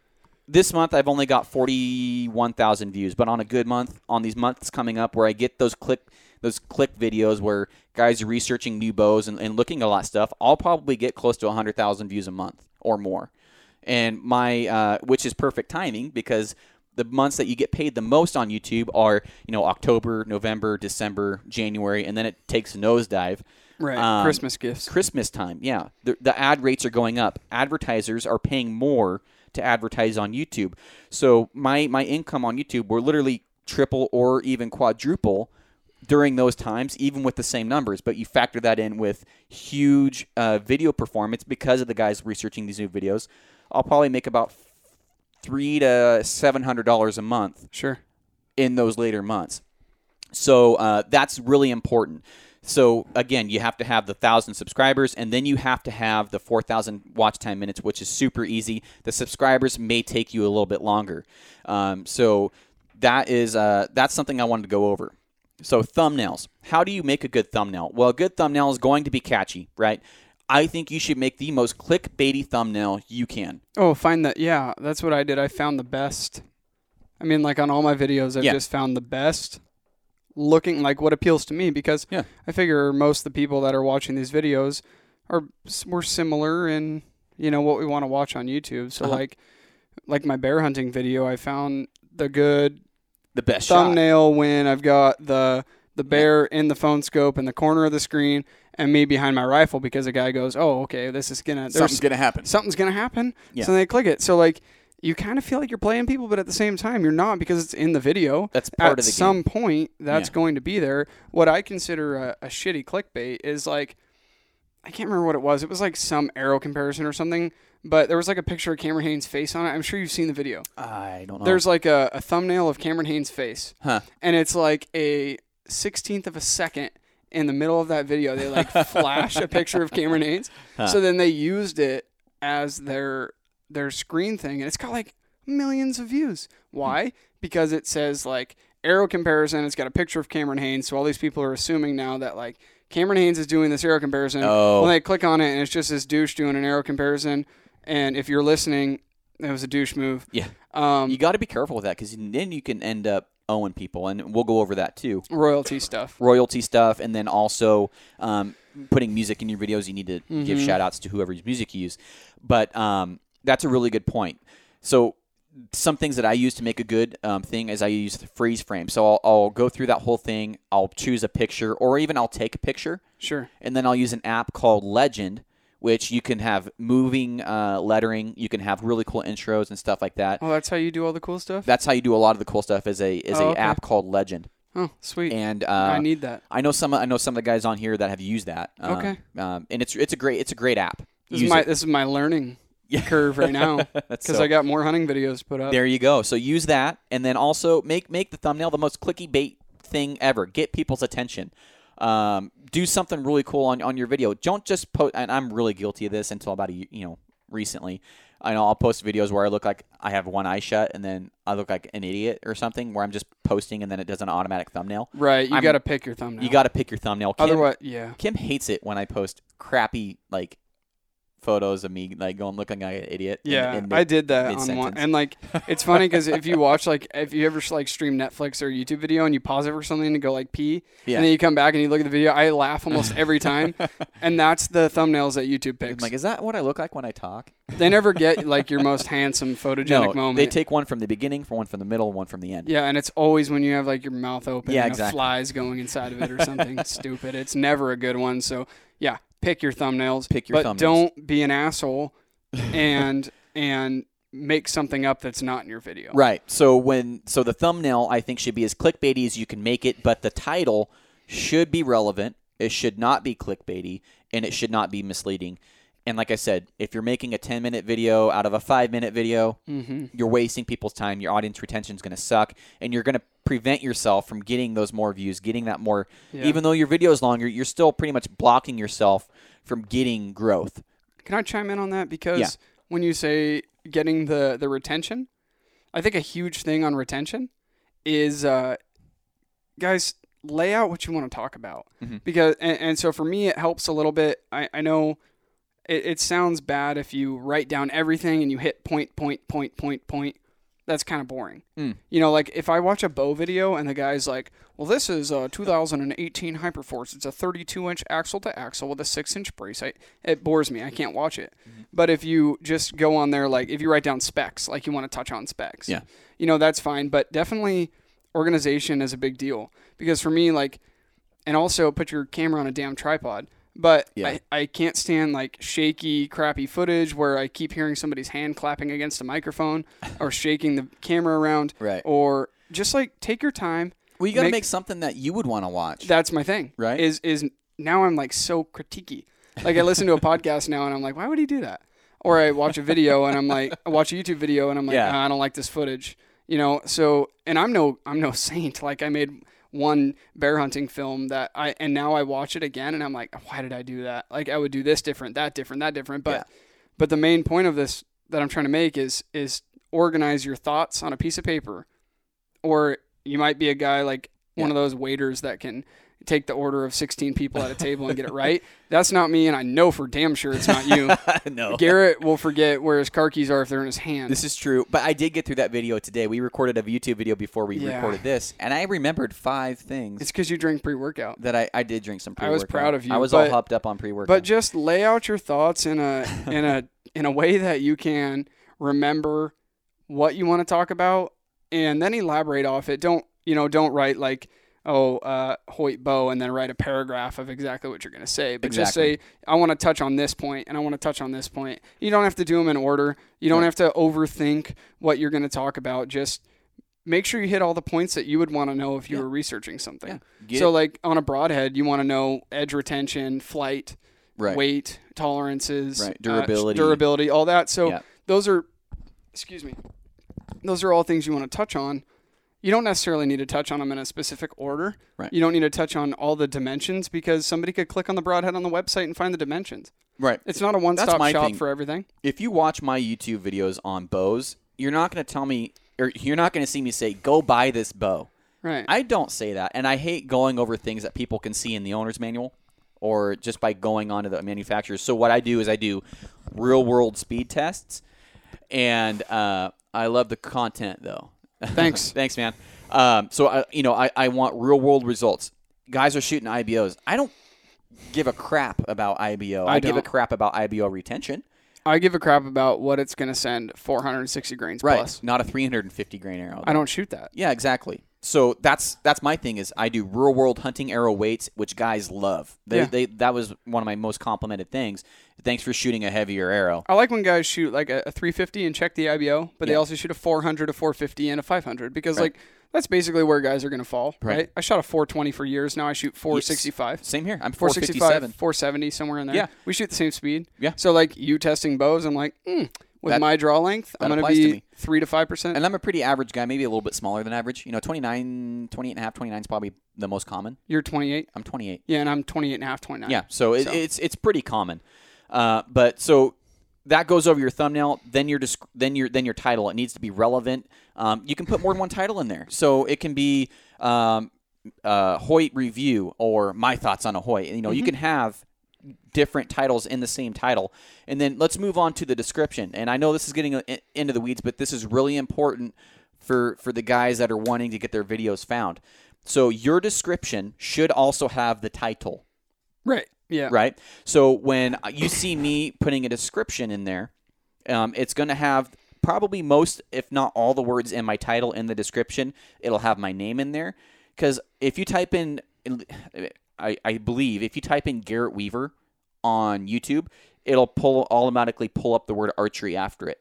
this month I've only got 41,000 views, but on a good month, on these months coming up where I get those click those click videos where guys are researching new bows and, and looking at a lot of stuff, I'll probably get close to 100,000 views a month or more. And my uh, which is perfect timing because the months that you get paid the most on YouTube are, you know, October, November, December, January, and then it takes a nosedive. Right. Um, Christmas gifts. Christmas time, yeah. The, the ad rates are going up. Advertisers are paying more to advertise on YouTube. So my my income on YouTube were literally triple or even quadruple during those times, even with the same numbers. But you factor that in with huge uh, video performance because of the guys researching these new videos. I'll probably make about three to seven hundred dollars a month Sure. in those later months. So uh, that's really important. So again, you have to have the thousand subscribers, and then you have to have the four thousand watch time minutes, which is super easy. The subscribers may take you a little bit longer. Um, so that is uh, that's something I wanted to go over. So thumbnails. How do you make a good thumbnail? Well, a good thumbnail is going to be catchy, right? I think you should make the most clickbaity thumbnail you can. Oh, find that. Yeah, that's what I did. I found the best. I mean, like on all my videos, I've Yeah. just found the best looking, like what appeals to me because Yeah. I figure most of the people that are watching these videos are we're similar in you know what we want to watch on YouTube. So Uh-huh. like, like my bear hunting video, I found the good The best shot. thumbnail when I've got the the bear in the phone scope in the corner of the screen and me behind my rifle because a guy goes, "Oh, okay, this is gonna Something's gonna happen. something's gonna happen." Yeah. So they click it. So like you kind of feel like you're playing people, but at the same time you're not because it's in the video. That's part at of the some game. point, that's Yeah. going to be there. What I consider a, a shitty clickbait is like I can't remember what it was. It was like some arrow comparison or something. But there was like a picture of Cameron Hanes' face on it. I'm sure you've seen the video. I don't know. There's like a, a thumbnail of Cameron Hanes' face huh. and it's like a sixteenth of a second in the middle of that video. They like flash a picture of Cameron Hanes, Huh. so then they used it as their their screen thing, and it's got like millions of views. Why? Because it says like arrow comparison. It's got a picture of Cameron Hanes, so all these people are assuming now that like Cameron Hanes is doing this arrow comparison. Oh. When they click on it, and it's just this douche doing an arrow comparison. And if you're listening, it was a douche move. Yeah. Um, You got to be careful with that because then you can end up owing people, and we'll go over that too. royalty stuff. Royalty stuff, and then also um, putting music in your videos. You need to give Mhm. shout outs to whoever's music you use. But um, that's a really good point. So some things that I use to make a good um, thing is I use the freeze frame. So I'll, I'll go through that whole thing. I'll choose a picture, or even I'll take a picture, Sure. and then I'll use an app called Legend, which you can have moving uh, lettering. You can have really cool intros and stuff like that. Oh, that's how you do all the cool stuff. That's how you do a lot of the cool stuff. Is a is Oh, a okay. app called Legend, Oh, sweet. and uh, I need that. I know some I know some of the guys on here that have used that. Um, Okay. um, and it's it's a great it's a great app. This Use is my it. this is my learning. Curve right now because So- I got more hunting videos put up. There you go. So use that, and then also make make the thumbnail the most clicky bait thing ever. Get people's attention. Um, do something really cool on, on your video. Don't just post. And I'm really guilty of this until about a you know recently. I know I'll post videos where I look like I have one eye shut, and then I look like an idiot or something. Where I'm just posting, and then it does an automatic thumbnail. Right, you got to pick your thumbnail. You got to pick your thumbnail. Kim, Otherwise, yeah. Kim hates it when I post crappy like photos of me like going looking like an idiot. Yeah, in mid- I did that on one, and like it's funny because if you watch like if you ever like stream Netflix or YouTube video and you pause it for something to go like pee, Yeah. and then you come back and you look at the video, I laugh almost every time, and that's the thumbnails that YouTube I'm picks. like, is that what I look like when I talk? they never get like your most handsome photogenic no, moment. they take one from the beginning, for one from the middle, one from the end. Yeah, and it's always when you have like your mouth open Yeah, and exactly. fly's going inside of it or something stupid. It's never a good one. So yeah, pick your thumbnails. Pick your but thumbnails. don't be an asshole and and make something up that's not in your video. Right. So when so the thumbnail I think should be as clickbaity as you can make it, but the title should be relevant. It should not be clickbaity, and it should not be misleading. And like I said, if you're making a 10 minute video out of a five minute video, Mm-hmm. you're wasting people's time. Your audience retention is going to suck, and you're going to prevent yourself from getting those more views, getting that more. Yeah. Even though your video is longer, you're still pretty much blocking yourself from getting growth. Can I chime in on that? Because Yeah. when you say getting the the retention, I think a huge thing on retention is uh, guys lay out what you want to talk about Mhm. because and, and so for me it helps a little bit. I I know it, it sounds bad if you write down everything and you hit point point point point point. That's kind of boring. Mm. You know, like if I watch a bow video and the guy's like, "Well, this is a 2018 Hyperforce. It's a 32 inch axle to axle with a six inch brace." I, it bores me. I can't watch it. But if you just go on there, like if you write down specs, like you want to touch on specs, Yeah. you know that's fine. But definitely, organization is a big deal because for me, like, and also put your camera on a damn tripod. But Yeah. I, I can't stand like shaky, crappy footage where I keep hearing somebody's hand clapping against a microphone or shaking the camera around. Right. Or just like take your time. Well, you got to Make- make something that you would want to watch. That's my thing. Right. Is is now I'm like so critiquey. Like I listen to a podcast now and I'm like, why would he do that? Or I watch a video and I'm like, I watch a YouTube video and I'm like, Yeah. "Ah, I don't like this footage. You know. So and I'm no I'm no saint. Like I made one bear hunting film that I and now I watch it again and I'm like, why did I do that? Like I would do this different, that different, that different. But Yeah. but the main point of this that I'm trying to make is is organize your thoughts on a piece of paper. Or you might be a guy like one of those waiters that can take the order of 16 people at a table and get it right. That's not me, and I know for damn sure it's not you. no. Garrett will forget where his car keys are if they're in his hand. This is true, but I did get through that video today. We recorded a YouTube video before we Yeah. recorded this, and I remembered five things it's because you drink pre-workout. that I, I did drink some I pre-workout. I was proud of you, I was but- all hopped up on pre-workout. But just lay out your thoughts in a in a in a way that you can remember what you want to talk about and then elaborate off it. Don't you know, don't write like oh, uh, Hoyt Bow, and then write a paragraph of exactly what you're going to say. But just say, I want to touch on this point, and I want to touch on this point. You don't have to do them in order. You don't Right. have to overthink what you're going to talk about. Just make sure you hit all the points that you would want to know if you Yeah. were researching something. Yeah. Get- So, like on a broadhead, you want to know edge retention, flight, right. weight, tolerances, Right, uh, durability. durability, all that. So Yeah. those are, excuse me, those are all things you want to touch on. You don't necessarily need to touch on them in a specific order. Right. You don't need to touch on all the dimensions because somebody could click on the broadhead on the website and find the dimensions. Right. It's not a one-stop shop thing. for everything. If you watch my YouTube videos on bows, you're not going to tell me, or you're not going to see me say, "Go buy this bow." Right. I don't say that, and I hate going over things that people can see in the owner's manual or just by going onto the manufacturers. So what I do is I do real world speed tests, and uh, I love the content though. Thanks. Thanks, man. Um, so I, you know, I, I want real world results. Guys are shooting IBOs. I don't give a crap about IBO. I I, give a don't. crap about IBO retention. I give a crap about what it's going to send 460 grains Right. plus. Not a 350 grain arrow. I don't shoot that. Yeah, exactly. So that's that's my thing is I do real world hunting arrow weights, which guys love. They, Yeah. they that was one of my most complimented things. Thanks for shooting a heavier arrow. I like when guys shoot like a, a 350 and check the IBO, but they also shoot a 400, a 450, and a 500 because Right. like that's basically where guys are going to fall, right. Right. I shot a 420 for years. Now I shoot 465. Same here. I'm 465, 457. 470, somewhere in there. Yeah. We shoot the same speed. Yeah. So like you testing bows, I'm like, mm, with That- my draw length, I'm going to be three to five percent. And I'm a pretty average guy, maybe a little bit smaller than average. You know, 29, 28 and a half, 29 is probably the most common. You're 28. I'm 28. Yeah, and I'm 28 and a half, 29. Yeah, so, it, So- it's it's pretty common. Uh, but so that goes over your thumbnail. Then your disc- then your then your title. It needs to be relevant. Um, you can put more than one title in there, so it can be um, uh, Hoyt review or my thoughts on a Hoyt. You know, you can have different titles in the same title. And then let's move on to the description. And I know this is getting uh, into the weeds, but this is really important for for the guys that are wanting to get their videos found. So your description should also have the title Right. Yeah. right? So when you see me putting a description in there, um, it's going to have probably most, if not all, the words in my title in the description. It'll have my name in there because if you type in, I, I believe if you type in Garrett Weaver on YouTube, it'll pull automatically pull up the word archery after it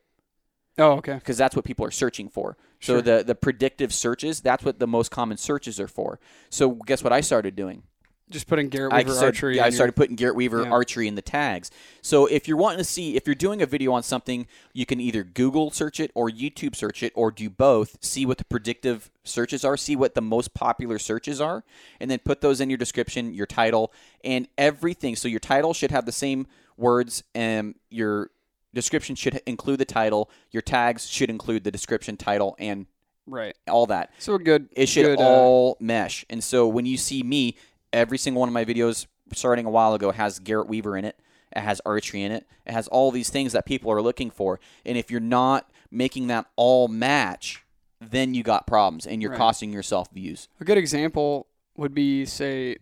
Oh, okay. because that's what people are searching for. Sure. So the the predictive searches, that's what the most common searches are for. So guess what I started doing? Just putting Garrett I Weaver started, archery. yeah, I your- started putting Garrett Weaver Yeah. archery in the tags. So if you're wanting to see, if you're doing a video on something, you can either Google search it or YouTube search it or do both. See what the predictive searches are, see what the most popular searches are, and then put those in your description, your title, and everything. So your title should have the same words, and your description should include the title. Your tags should include the description, title, and Right. all that So a good. it should good, uh, all mesh. And so when you see me, every single one of my videos starting a while ago has Garrett Weaver in it. It has archery in it. It has all these things that people are looking for. And if you're not making that all match, then you got problems and you're Right. costing yourself views. A good example would be, say,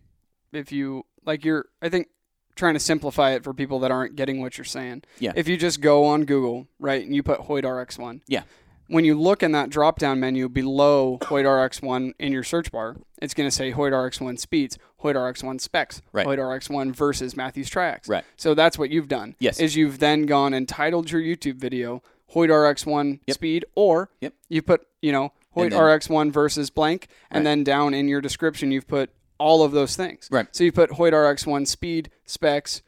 if you like you're. I think trying to simplify it for people that aren't getting what you're saying. Yeah. If you just go on Google, right, and you put Hoyt RX1. Yeah. When you look in that drop down menu below Hoyt RX1 in your search bar, it's going to say Hoyt RX1 speeds, Hoyt RX1 specs, Right. Hoyt RX1 versus Mathews Triax. Right. So that's what you've done. Yes. Is you've then gone and titled your YouTube video Hoyt RX1 Yep. speed, or Yep. you put, you know, Hoyt then- RX1 versus blank, and Right. then down in your description you've put all of those things. Right. So you put Hoyt RX1 speed, specs,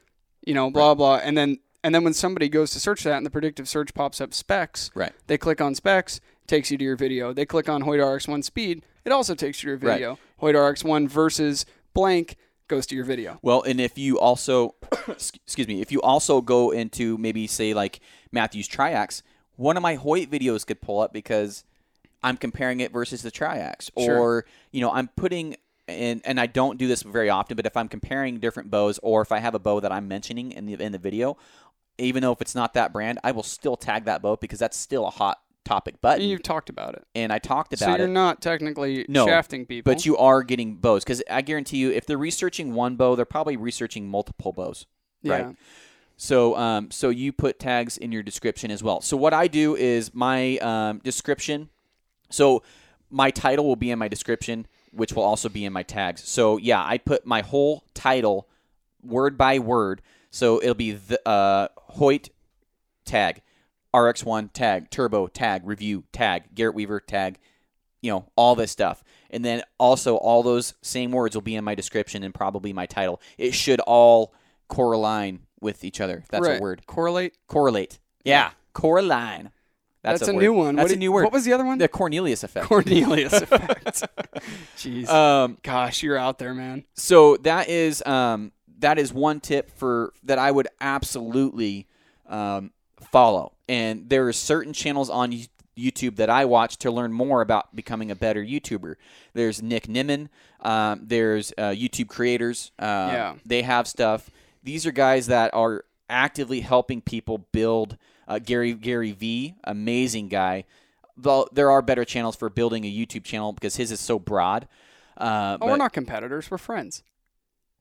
you know, blah blah, and then and then when somebody goes to search that and the predictive search pops up specs, Right. they click on specs, takes you to your video. They click on Hoyt RX1 speed, it also takes you to your Right. video. Hoyt RX1 versus blank goes to your video. Well, and if you also, excuse me, if you also go into maybe say like Mathews Triax, one of my Hoyt videos could pull up because I'm comparing it versus the Triax, Sure. or you know I'm putting and and I don't do this very often, but if I'm comparing different bows or if I have a bow that I'm mentioning in the in the video, even though if it's not that brand, I will still tag that bow because that's still a hot topic button. You've talked about it. and I talked about it. So you're it. not technically No, shafting people. But you are getting bows because I guarantee you, if they're researching one bow, they're probably researching multiple bows. yeah. right. So, um, so you put tags in your description as well. So what I do is my um, description. So my title will be in my description, which will also be in my tags. So yeah, I put my whole title word by word. So it'll be the uh, Hoyt tag, RX1 tag, Turbo tag, review tag, Garrett Weaver tag, you know, all this stuff. And then also all those same words will be in my description and probably my title. It should all correlate with each other. That's right. a word. Correlate. Correlate. Yeah, correlate. That's, That's, a, word. new one. That's what a new word. What was the other one? the Cornelius effect. Cornelius effect. Jeez. um, Gosh, you're out there, man. so that is um, that is one tip for that I would absolutely um, follow. And there are certain channels on YouTube that I watch to learn more about becoming a better YouTuber. There's Nick Nimmin. Um, there's uh, YouTube creators. Um, Yeah. they have stuff. These are guys that are actively helping people build. Uh, Gary Gary V, amazing guy. Though there are better channels for building a YouTube channel because his is so broad. Uh, Oh, we're not competitors. We're friends.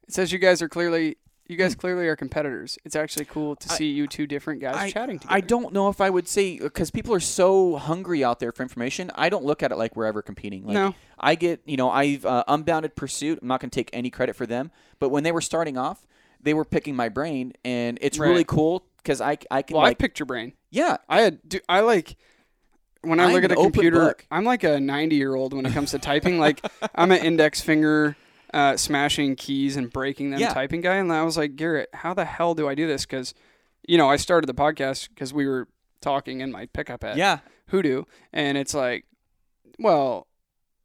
It says you guys are clearly you guys clearly are competitors. It's actually cool to Hmm. I- see you two different guys I, chatting together. I don't know if I would say because people are so hungry out there for information. I don't look at it like we're ever competing. Like, No. I get you know I've uh, unbounded pursuit. I'm not going to take any credit for them, but when they were starting off, they were picking my brain, and it's really cool because I I can Well, I like picked your brain. yeah I had do I like when I I'm look at a computer. book. I'm like a 90 year old when it comes to typing. Like I'm an index finger uh, smashing keys and breaking them Yeah. typing guy, and I was like, Garrett, how the hell do I do this? Because you know I started the podcast because we were talking in my pickup at yeah Hoodoo, and it's like, well,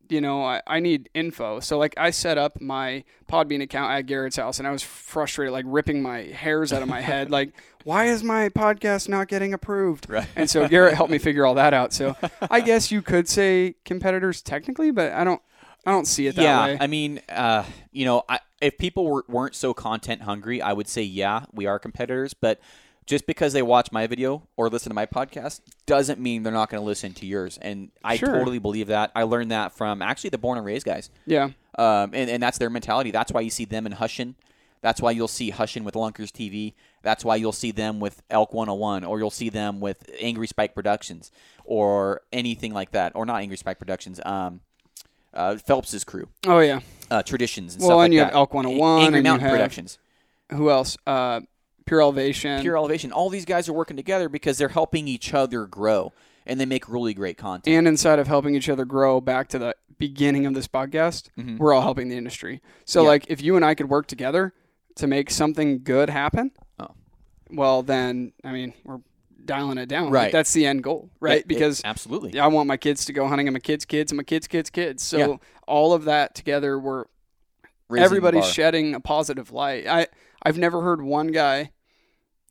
you know, I, I need info. So like I set up my Podbean account at Garrett's house, and I was frustrated, like ripping my hairs out of my head, like why is my podcast not getting approved? right And so Garrett helped me figure all that out. So I guess you could say competitors technically, but I don't, I don't see it that yeah. way. I mean, uh, you know, I, if people were, weren't so content hungry, I would say yeah, we are competitors, but. Just because they watch my video or listen to my podcast doesn't mean they're not going to listen to yours. And I Sure. totally believe that. I learned that from actually the Born and Raised guys. yeah, um, and, and that's their mentality. That's why you see them in Hushin. That's why you'll see Hushin with Lunkers TV. That's why you'll see them with Elk 101, or you'll see them with Angry Spike Productions, or anything like that, or not Angry Spike Productions. Um, uh, Phelps's crew, oh yeah. uh, traditions, and Well, stuff like and you have. Elk 101, Angry and Mountain Productions, Who else? Uh, Pure Elevation. Pure Elevation. All these guys are working together because they're helping each other grow, and they make really great content. and inside of helping each other grow back to the beginning of this podcast Mhm. we're all helping the industry so Yeah. like if you and i could work together to make something good happen Oh. well then i mean we're dialing it down Like, Right. that's the end goal right It- it- because absolutely, i want my kids to go hunting and my kids kids and my kids kids kids so Yeah. all of that together we're Raising everybody's shedding a positive light i i've never heard one guy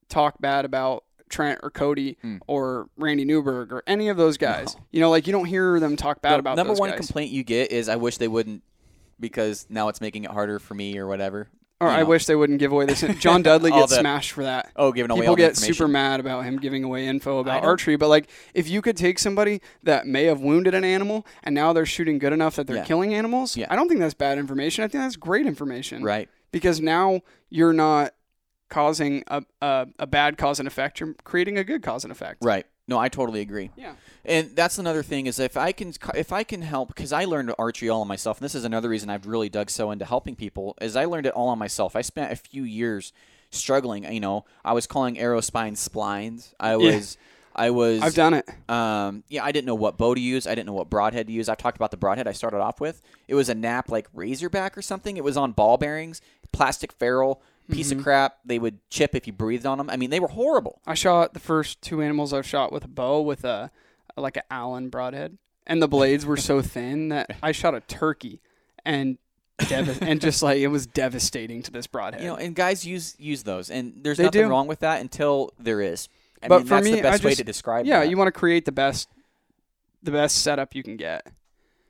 talk bad about Trent or Cody Hmm. or Randy Newberg or any of those guys. No. You know, like you don't hear them talk bad The about number one guys. complaint you get is I wish they wouldn't because now it's making it harder for me or whatever. Or you I wish they wouldn't give away this. John Dudley gets the- smashed for that. Oh, giving away People get super mad about him giving away info about archery, but like if you could take somebody that may have wounded an animal and now they're shooting good enough that they're Yeah. killing animals, Yeah. I don't think that's bad information. I think that's great information. right. Because now you're not causing a, a, a bad cause and effect. You're creating a good cause and effect. Right. No, I totally agree. Yeah. And that's another thing is if I can if I can help because I learned archery all on myself. And this is another reason I've really dug so into helping people is I learned it all on myself. I spent a few years struggling. You know, I was calling arrow spines splines. I Yeah. was. I was. I've done it. Um, yeah, I didn't know what bow to use. I didn't know what broadhead to use. I've talked about the broadhead I started off with. It was a NAP like Razorbak or something. It was on ball bearings, plastic ferrule, piece Mm-hmm. of crap. They would chip if you breathed on them. I mean, they were horrible. I shot the first two animals I've shot with a bow with a like an Allen broadhead, and the blades were so thin that I shot a turkey, and dev- and just like it was devastating to this broadhead. You know, and guys use use those, and there's They nothing do. wrong with that until there is. I But mean, for that's me, the best I way to describe. It. Yeah, that. you want to create the best, the best setup you can get.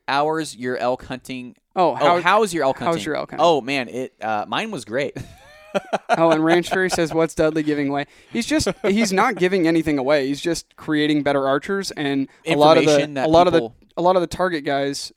hours your elk hunting. Oh, how, oh, how's your elk hunting? how's your elk hunting? Oh man, it uh, mine was great. oh, and Ranch Fury says, "What's Dudley giving away?" He's just he's not giving anything away. He's just creating better archers, and a lot of the a lot of the a lot of the target guys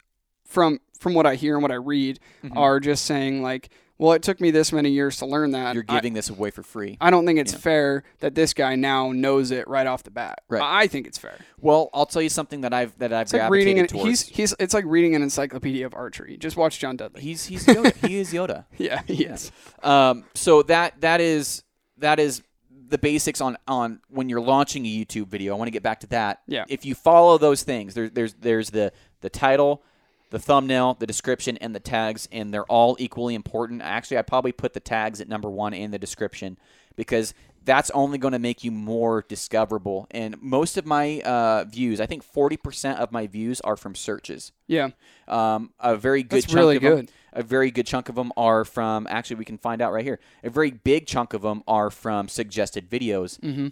from from what I hear and what I read Mm-hmm. are just saying like, "Well, it took me this many years to learn that." You're I- giving this away for free. I, don't think it's Yeah. fair that this guy now knows it right off the bat. Right. I I think it's fair. Well, I'll tell you something that I've that I've It's like reading an, towards. he's he's it's like reading an encyclopedia of archery. Just watch John Dudley. he's he's Yoda. he is Yoda. yeah, he is. Um, so that that is that is the basics on on when you're launching a YouTube video. I want to get back to that. Yeah. If you follow those things, there, there's there's the the title, the thumbnail, the description, and the tags, and they're all equally important. Actually, I probably put the tags at number one in the description because that's only going to make you more discoverable. And most of my uh, views, I think 40% of my views are from searches. Yeah, Um, a very good That's chunk really of them, good. a very good chunk of them are from. Actually, we can find out right here. A very big chunk of them are from suggested videos, mm-hmm.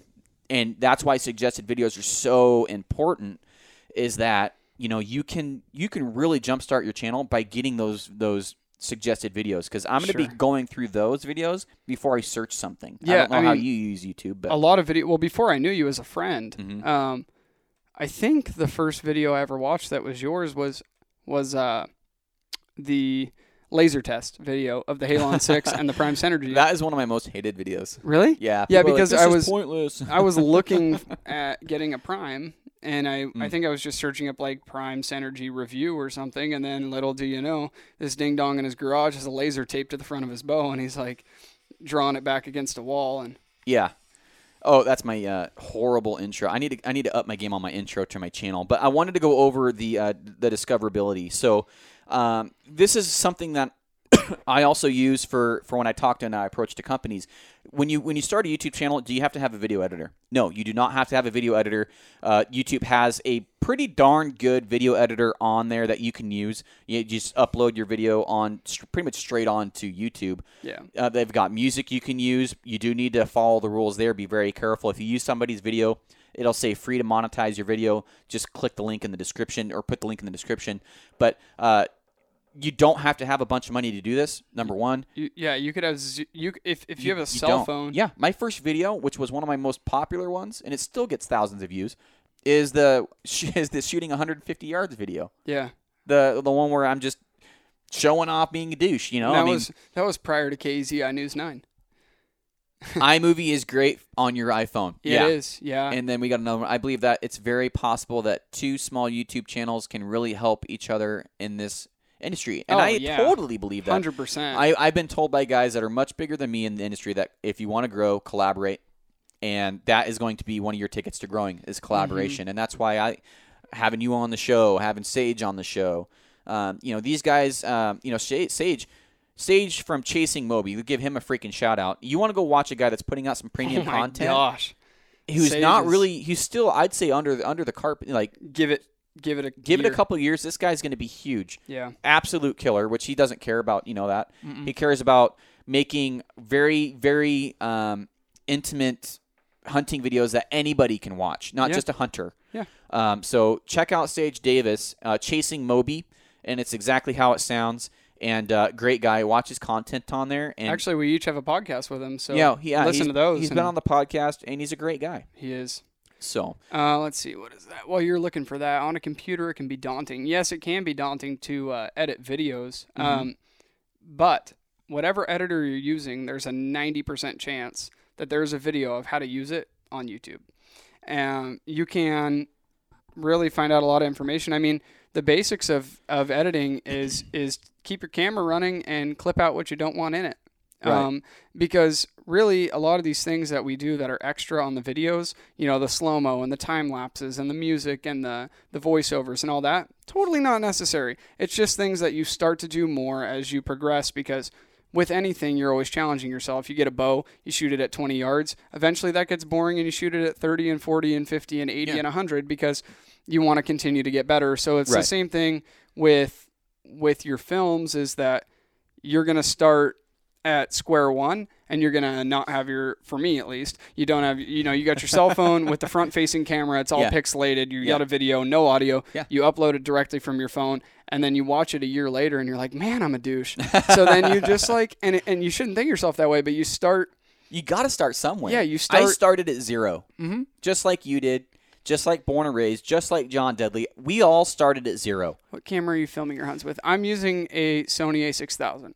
and that's why suggested videos are so important. Is that you know you can you can really jumpstart your channel by getting those those suggested videos because I'm going to be going through those videos before I search something. Yeah, I don't know I how you use YouTube, but a lot of video. Well, before I knew you as a friend, Mm-hmm. um, I think the first video I ever watched that was yours was was uh, the laser test video of the Halon Six and the Prime Synergy. that is one of my most hated videos. really? Yeah, Yeah, are like, because I was- pointless. I was looking at getting a Prime, and I, Mm. I think I was just searching up like Prime Synergy review or something, and then little do you know, this ding dong in his garage has a laser taped to the front of his bow, and he's like drawing it back against a wall, and Yeah. Oh, that's my uh, horrible intro. I need to I need to up my game on my intro to my channel. But I wanted to go over the uh, the discoverability. So um, this is something that I also use for, for when I talk to and I approach to companies. When you when you start a YouTube channel, do you have to have a video editor? No, you do not have to have a video editor. Uh, YouTube has a pretty darn good video editor on there that you can use. You just upload your video on pretty much straight on to YouTube. yeah, Uh, they've got music you can use. You do need to follow the rules there. Be very careful. If you use somebody's video, it'll say free to monetize your video. Just click the link in the description or put the link in the description. But uh, you don't have to have a bunch of money to do this. Number one, you, yeah, you could have z- you if if you, have a cell phone, Yeah, my first video, which was one of my most popular ones, and it still gets thousands of views, is the is the shooting 150 yards video. yeah. The the one where I'm just showing off being a douche. You know, that I mean, was that was prior to KZI uh, News Nine. iMovie is great on your iPhone. yeah. It is, yeah. And then we got another one. I believe that it's very possible that two small YouTube channels can really help each other in this industry. And Oh, I yeah. totally believe that. Hundred percent. I, I've been told by guys that are much bigger than me in the industry that if you want to grow, collaborate. And that is going to be one of your tickets to growing is collaboration. And that's why I having you on the show, having Sage on the show. Um, you know, these guys, um, you know, Sage, Sage from Chasing Moby, we give him a freaking shout out. You want to go watch a guy that's putting out some premium oh my content gosh, who's Sage not is- really he's still I'd say under the under the carpet like give it, give it a give it a year. couple years this guy's going to be huge Yeah, absolute killer which he doesn't care about you know that he cares about making very very um, intimate hunting videos that anybody can watch not Yeah. just a hunter Yeah. um, so check out Sage Davis uh, chasing Moby and it's exactly how it sounds and uh, great guy watch his content on there and actually, we each have a podcast with him, so yeah, yeah listen to those. he's been on the podcast and he's a great guy He is. So Uh, let's see, what is that? While you're looking for that on a computer, it can be daunting. Yes, it can be daunting to uh, edit videos, Mm-hmm. um, but whatever editor you're using, there's a 90% chance that there's a video of how to use it on YouTube. And you can really find out a lot of information. I mean, the basics of, of editing is is keep your camera running and clip out what you don't want in it. Right. Um, because really, a lot of these things that we do that are extra on the videos, you know, the slow mo and the time lapses and the music and the the voiceovers and all that, totally not necessary. It's just things that you start to do more as you progress because with anything, you're always challenging yourself. You get a bow, you shoot it at 20 yards. Eventually, that gets boring, and you shoot it at 30 and 40 and 50 and 80 Yeah. and 100 because you want to continue to get better. So it's the same thing with with your films is that you're going to start at square one and you're gonna not have your for me at least you don't have you know you got your cell phone with the front facing camera it's all Yeah. pixelated you Yeah. got a video no audio Yeah. you upload it directly from your phone and then you watch it a year later and you're like man i'm a douche so then you just like and and you shouldn't think yourself that way but you start You got to start somewhere. Yeah, you start I started at 0 Mhm. just like you did, just like Born and Raised, just like John Dudley. We all started at zero. what camera are you filming your hunts with i'm using a sony a6000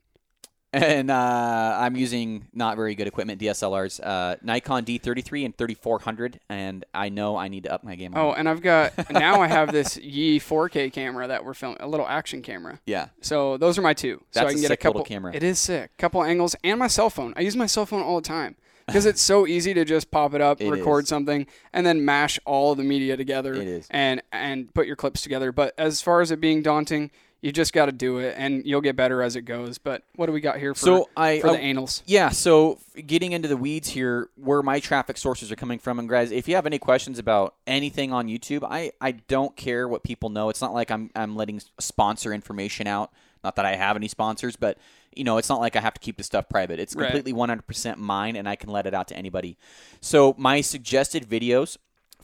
And uh, I'm using not very good equipment, DSLRs, uh, Nikon D33 and 3400, and I know I need to up my game. oh and i've got now i have this yi 4k camera that we're filming a little action camera yeah, So those are my two. so That's I can a get a couple camera. It is sick. Couple angles and my cell phone. I use my cell phone all the time because it's so easy to just pop it up, It record is. something, and then mash all the media together. And and put your clips together. But as far as it being daunting, you just got to do it, and you'll get better as it goes. But what do we got here for So I- for the anals? Yeah, so getting into the weeds here, where my traffic sources are coming from, and guys, if you have any questions about anything on YouTube, I, I don't care what people know. It's not like I'm I'm letting sponsor information out. Not that I have any sponsors, but you know, it's not like I have to keep the stuff private. It's Right. completely 100% mine, and I can let it out to anybody. So my suggested videos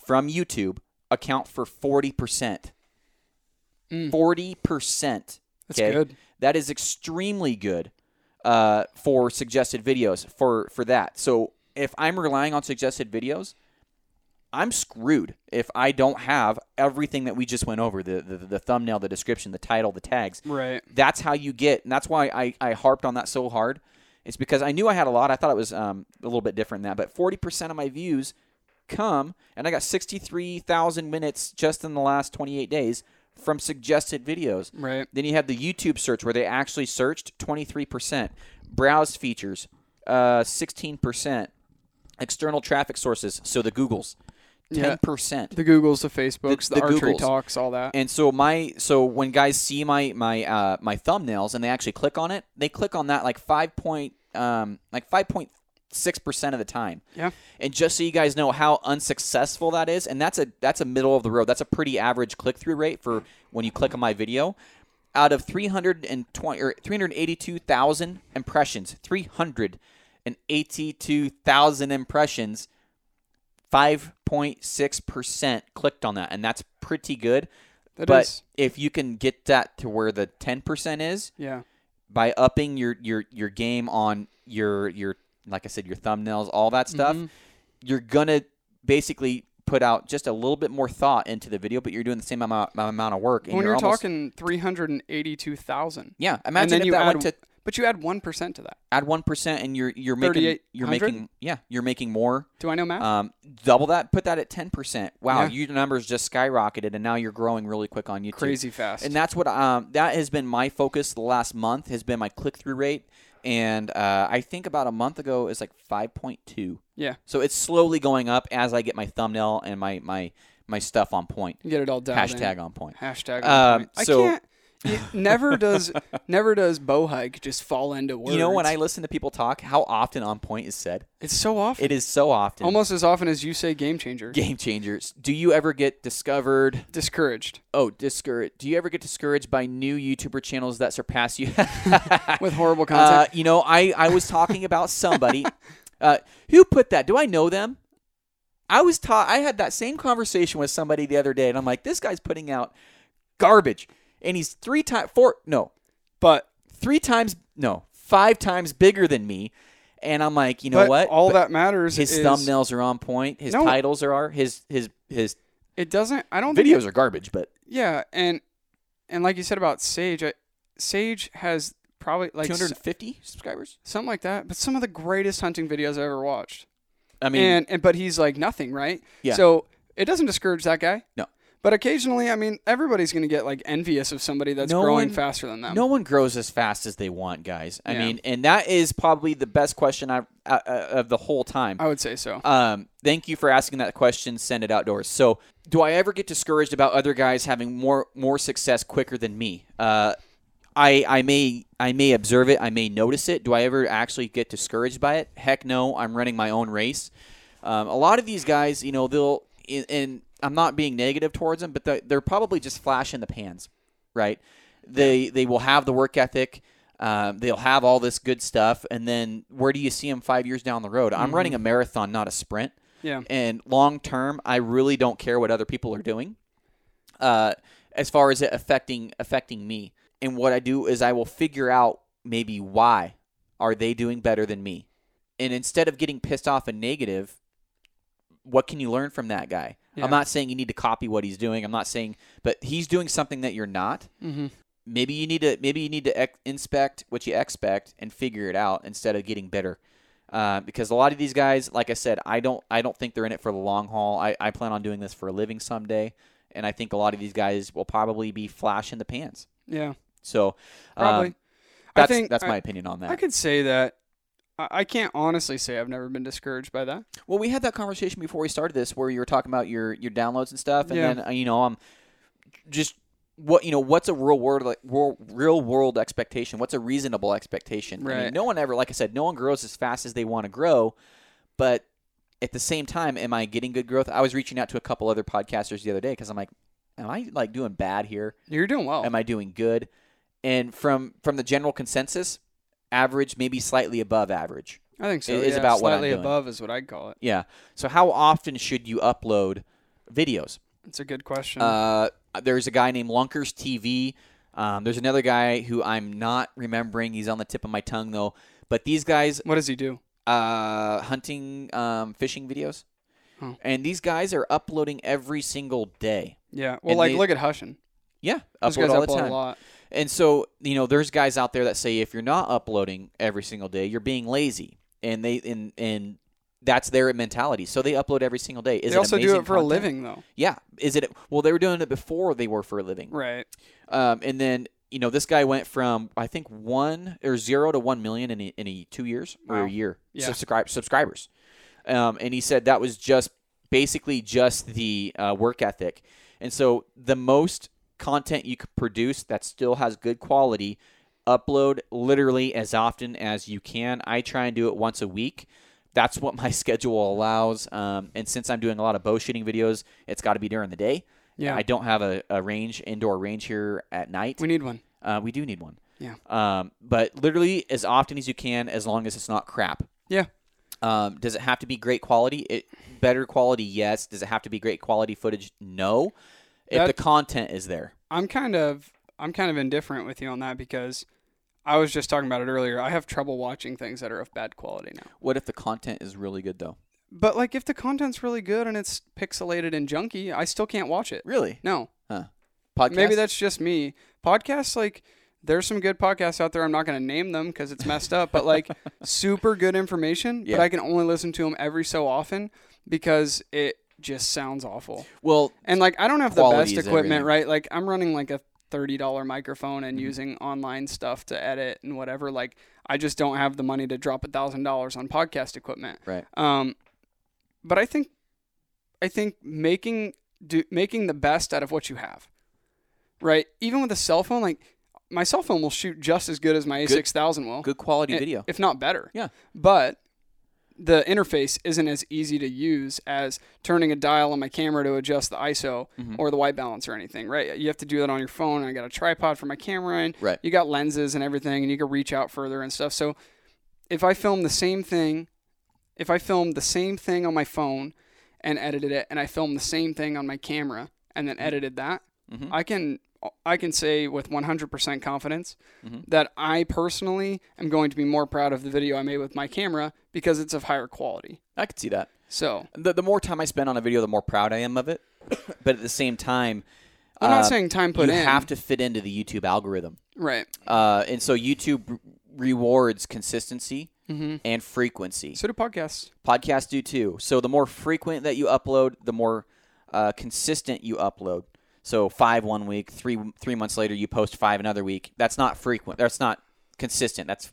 from YouTube account for 40%. Mm. 40%. That's okay? good. That is extremely good uh, for suggested videos for for that. So if I'm relying on suggested videos, I'm screwed if I don't have everything that we just went over the, the the thumbnail, the description, the title, the tags. Right. That's how you get, and that's why I, I harped on that so hard. It's because I knew I had a lot. I thought it was um, a little bit different than that, but 40% of my views come, and I got 63,000 minutes just in the last 28 days from suggested videos. Right. Then you have the YouTube search where they actually searched 23%. Browse features, uh, 16%. External traffic sources, so the Googles, Yeah. 10%. The Googles, the Facebooks, the, the archery Googles. talks, all that. And so my so when guys see my my uh, my thumbnails and they actually click on it, they click on that like five point um like five point six percent of the time. Yeah. And just so you guys know how unsuccessful that is, and that's a that's a middle of the road. That's a pretty average click through rate for when you click on my video. Out of 320 or 382,000 impressions, 382,000 impressions, 5.6% clicked on that, and that's pretty good. That but is- if you can get that to where the 10% is yeah. by upping your your your game on your your like I said your thumbnails, all that stuff, Mhm. you're going to basically put out just a little bit more thought into the video, but you're doing the same amount, amount of work. And When you're, almost, talking 382,000. yeah, And imagine if you that add, went to but you add 1% to that. add one percent, and you're you're making you're making yeah you're making more. Do I know math? Um, double that, put that at ten percent. Wow, Yeah. your numbers just skyrocketed, and now you're growing really quick on YouTube. Crazy fast. And that's what um that has been my focus the last month has been my click through rate, and uh, I think about a month ago it's like five point two. yeah. So it's slowly going up as I get my thumbnail and my my my stuff on point. You get it all down. Hashtag on point. Hashtag. Um, on point. I so- can't. It never does. never does bow hike just fall into words. You know when I listen to people talk, how often on point is said? It's so often. It is so often. almost as often as you say game changer. game changers. Do you ever get discovered? Discouraged Oh, discouraged. Do you ever get discouraged by new YouTuber channels that surpass you? with horrible Uh, content. you know, I, I was talking about somebody. uh, who put that? Do I know them? I was taught. I had that same conversation with somebody the other day, and I'm like, this guy's putting out garbage, and he's three times, four, no, but three times, no, five times bigger than me, and I'm like, you know but what? all But that matters his is thumbnails are on point. His No. titles are his his his It doesn't. I don't think. videos are garbage, but Yeah, and and like you said about Sage, I, Sage has probably like s- 250 subscribers. something like that. But some of the greatest hunting videos I've ever watched. I mean, and and but he's like nothing, right? Yeah. So it doesn't discourage that guy. No. But occasionally, I mean, everybody's going to get like envious of somebody that's No growing one- faster than them. no one grows as fast as they want, guys. I Yeah. mean, and that is probably the best question I've uh, uh, of the whole time. I would say so. Um, thank you for asking that question. Send it outdoors. So, do I ever get discouraged about other guys having more more success quicker than me? Uh, I I may I may observe it. I may notice it. Do I ever actually get discouraged by it? Heck no. I'm running my own race. Um, a lot of these guys, you know, they'll and- and I'm not being negative towards them, but they're, they're probably just flash in the pans, right? They they will have the work ethic. Um, they'll have all this good stuff, and then where do you see them five years down the road? I'm running a marathon, not a sprint. Yeah. And long term, I really don't care what other people are doing, uh, as far as it affecting affecting me. And what I do is I will figure out maybe why are they doing better than me, and instead of getting pissed off and negative, what can you learn from that guy? Yeah. I'm not saying you need to copy what he's doing. I'm not saying, but he's doing something that you're not. Mm-hmm. Maybe you need to maybe you need to ex- inspect what you expect and figure it out instead of getting bitter. Uh, because a lot of these guys, like I said, I don't I don't think they're in it for the long haul. I, I plan on doing this for a living someday, and I think a lot of these guys will probably be flash in the pans. Yeah. So um, Probably. that's I think that's I- my opinion on that. I could say that. I I can't honestly say I've never been discouraged by that. Well, we had that conversation before we started this, where you were talking about your your downloads and stuff, and Yeah. then uh, you know, I'm um, just what you know, what's a real world like real, real world expectation? What's a reasonable expectation? I mean, Right. no one ever, like I said, no one grows as fast as they want to grow, but at the same time, am I getting good growth? I was reaching out to a couple other podcasters the other day because I'm like, am I like doing bad here? You're doing well. Am I doing good? And from from the general consensus, average, maybe slightly above average. I think so. it is yeah, about what I'm slightly doing. above is what I'd call it. Yeah. So how often should you upload videos? It's a good question. Uh, there's a guy named Lunkers TV. Um, there's another guy who I'm not remembering. He's on the tip of my tongue though. But these guys, what does he do? uh, hunting, um, fishing videos, and these guys are uploading every single day. Yeah. Well, And like they- look at Hushin. Yeah, upload guys all the upload time. And so, you know, there's guys out there that say if you're not uploading every single day, you're being lazy, and they and and that's their mentality. So they upload every single day. Is they it also do it for a living, though. Yeah. Is it? Well, they were doing it before they were for a living. Right. Um, and then you know this guy went from I think one or zero to one million in a, in a two years or a year Yeah. subscribe subscribers. Um, and he said that was just basically just the uh, work ethic. And so the most content you could produce that still has good quality, upload literally as often as you can. I try and do it once a week. That's what my schedule allows. Um, and since I'm doing a lot of bow shooting videos, it's got to be during the day. Yeah. I don't have a, a range, indoor range here at night. we need one. Uh, we do need one. Yeah. Um, but literally as often as you can, as long as it's not crap. Yeah. Um, does it have to be great quality? It better quality, yes. Does it have to be great quality footage? No. If That- the content is there. I'm kind of I'm kind of indifferent with you on that because I was just talking about it earlier. I have trouble watching things that are of bad quality now. What if the content is really good though? But like if the content's really good and it's pixelated and junky, I still can't watch it. Really? No. Podcast? Maybe that's just me. Podcasts like there's some good podcasts out there. I'm not going to name them because it's messed up, but like super good information. Yeah. But I can only listen to them every so often because it just sounds awful. well. And like I don't have the best equipment, everything. right? Like I'm running like a thirty dollar microphone Mm-hmm. and using online stuff to edit and whatever. Like I just don't have the money to drop a thousand dollars on podcast equipment. Right. Um, but I think, I think making do making the best out of what you have, right? Even with a cell phone, like my cell phone will shoot just as good as my A6000 will, Good quality video. if not better. Yeah. But the interface isn't as easy to use as turning a dial on my camera to adjust the ISO Mm-hmm. or the white balance or anything, right? You have to do that on your phone. I got a tripod for my camera and Right. you got lenses and everything and you can reach out further and stuff. So if I film the same thing, if I film the same thing on my phone and edited it and I filmed the same thing on my camera and then edited that, Mhm. I can I can say with 100% confidence Mhm. that I personally am going to be more proud of the video I made with my camera because it's of higher quality. I could see that. So The, the more time I spend on a video, the more proud I am of it. but at the same time, I'm not uh, saying time put you in. have to fit into the YouTube algorithm. right. Uh, and so YouTube r- rewards consistency hmm and frequency. So do podcasts. Podcasts do too. So the more frequent that you upload, the more uh, consistent you upload. So five one week, three three months later, you post five another week. That's not frequent. That's not consistent. That's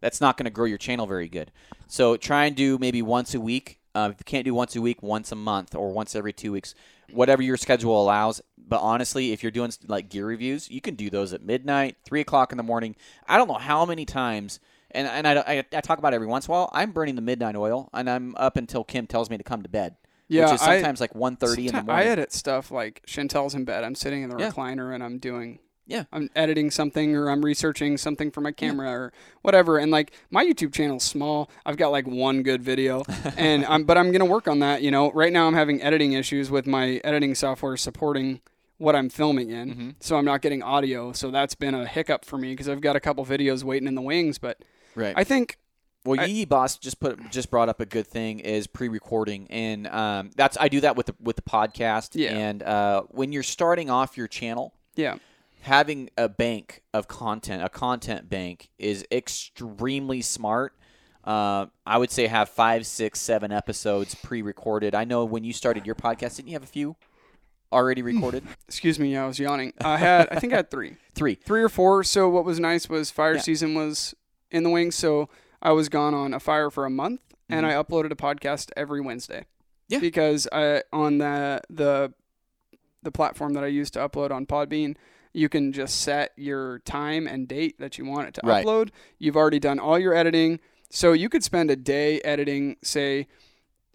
that's not going to grow your channel very good. So try and do maybe once a week. Uh, if you can't do once a week, once a month or once every two weeks, whatever your schedule allows. But honestly, if you're doing like gear reviews, you can do those at midnight, three o'clock in the morning. I don't know how many times, and and I, I, I talk about every once in a while. I'm burning the midnight oil, and I'm up until Kim tells me to come to bed. Yeah, which is I- sometimes like 1.30 in the morning. I edit stuff like Chantel's in bed. I'm sitting in the Yeah. recliner and I'm doing Yeah. I'm editing something or I'm researching something for my camera or whatever. And like my YouTube channel's small. I've got like one good video, and I'm but I'm gonna work on that. You know, right now I'm having editing issues with my editing software supporting what I'm filming in, Mm-hmm. so I'm not getting audio. So that's been a hiccup for me because I've got a couple videos waiting in the wings. But Right. I think Well, Yee Boss just put just brought up a good thing is pre-recording, and um, that's I do that with the with the podcast. Yeah. And uh, when you're starting off your channel, yeah, having a bank of content, a content bank, is extremely smart. Uh, I would say have five, six, seven episodes pre-recorded. I know when you started your podcast, didn't you have a few already recorded? excuse me, I was yawning. I had I think I had three. Three. three or four. So what was nice was fire Yeah. season was in the wings. So I was gone on a fire for a month, and I uploaded a podcast every Wednesday. Mm-hmm. Yeah. Because I on the the the platform that I use to upload on Podbean, you can just set your time and date that you want it to Right. upload. You've already done all your editing, so you could spend a day editing. Say,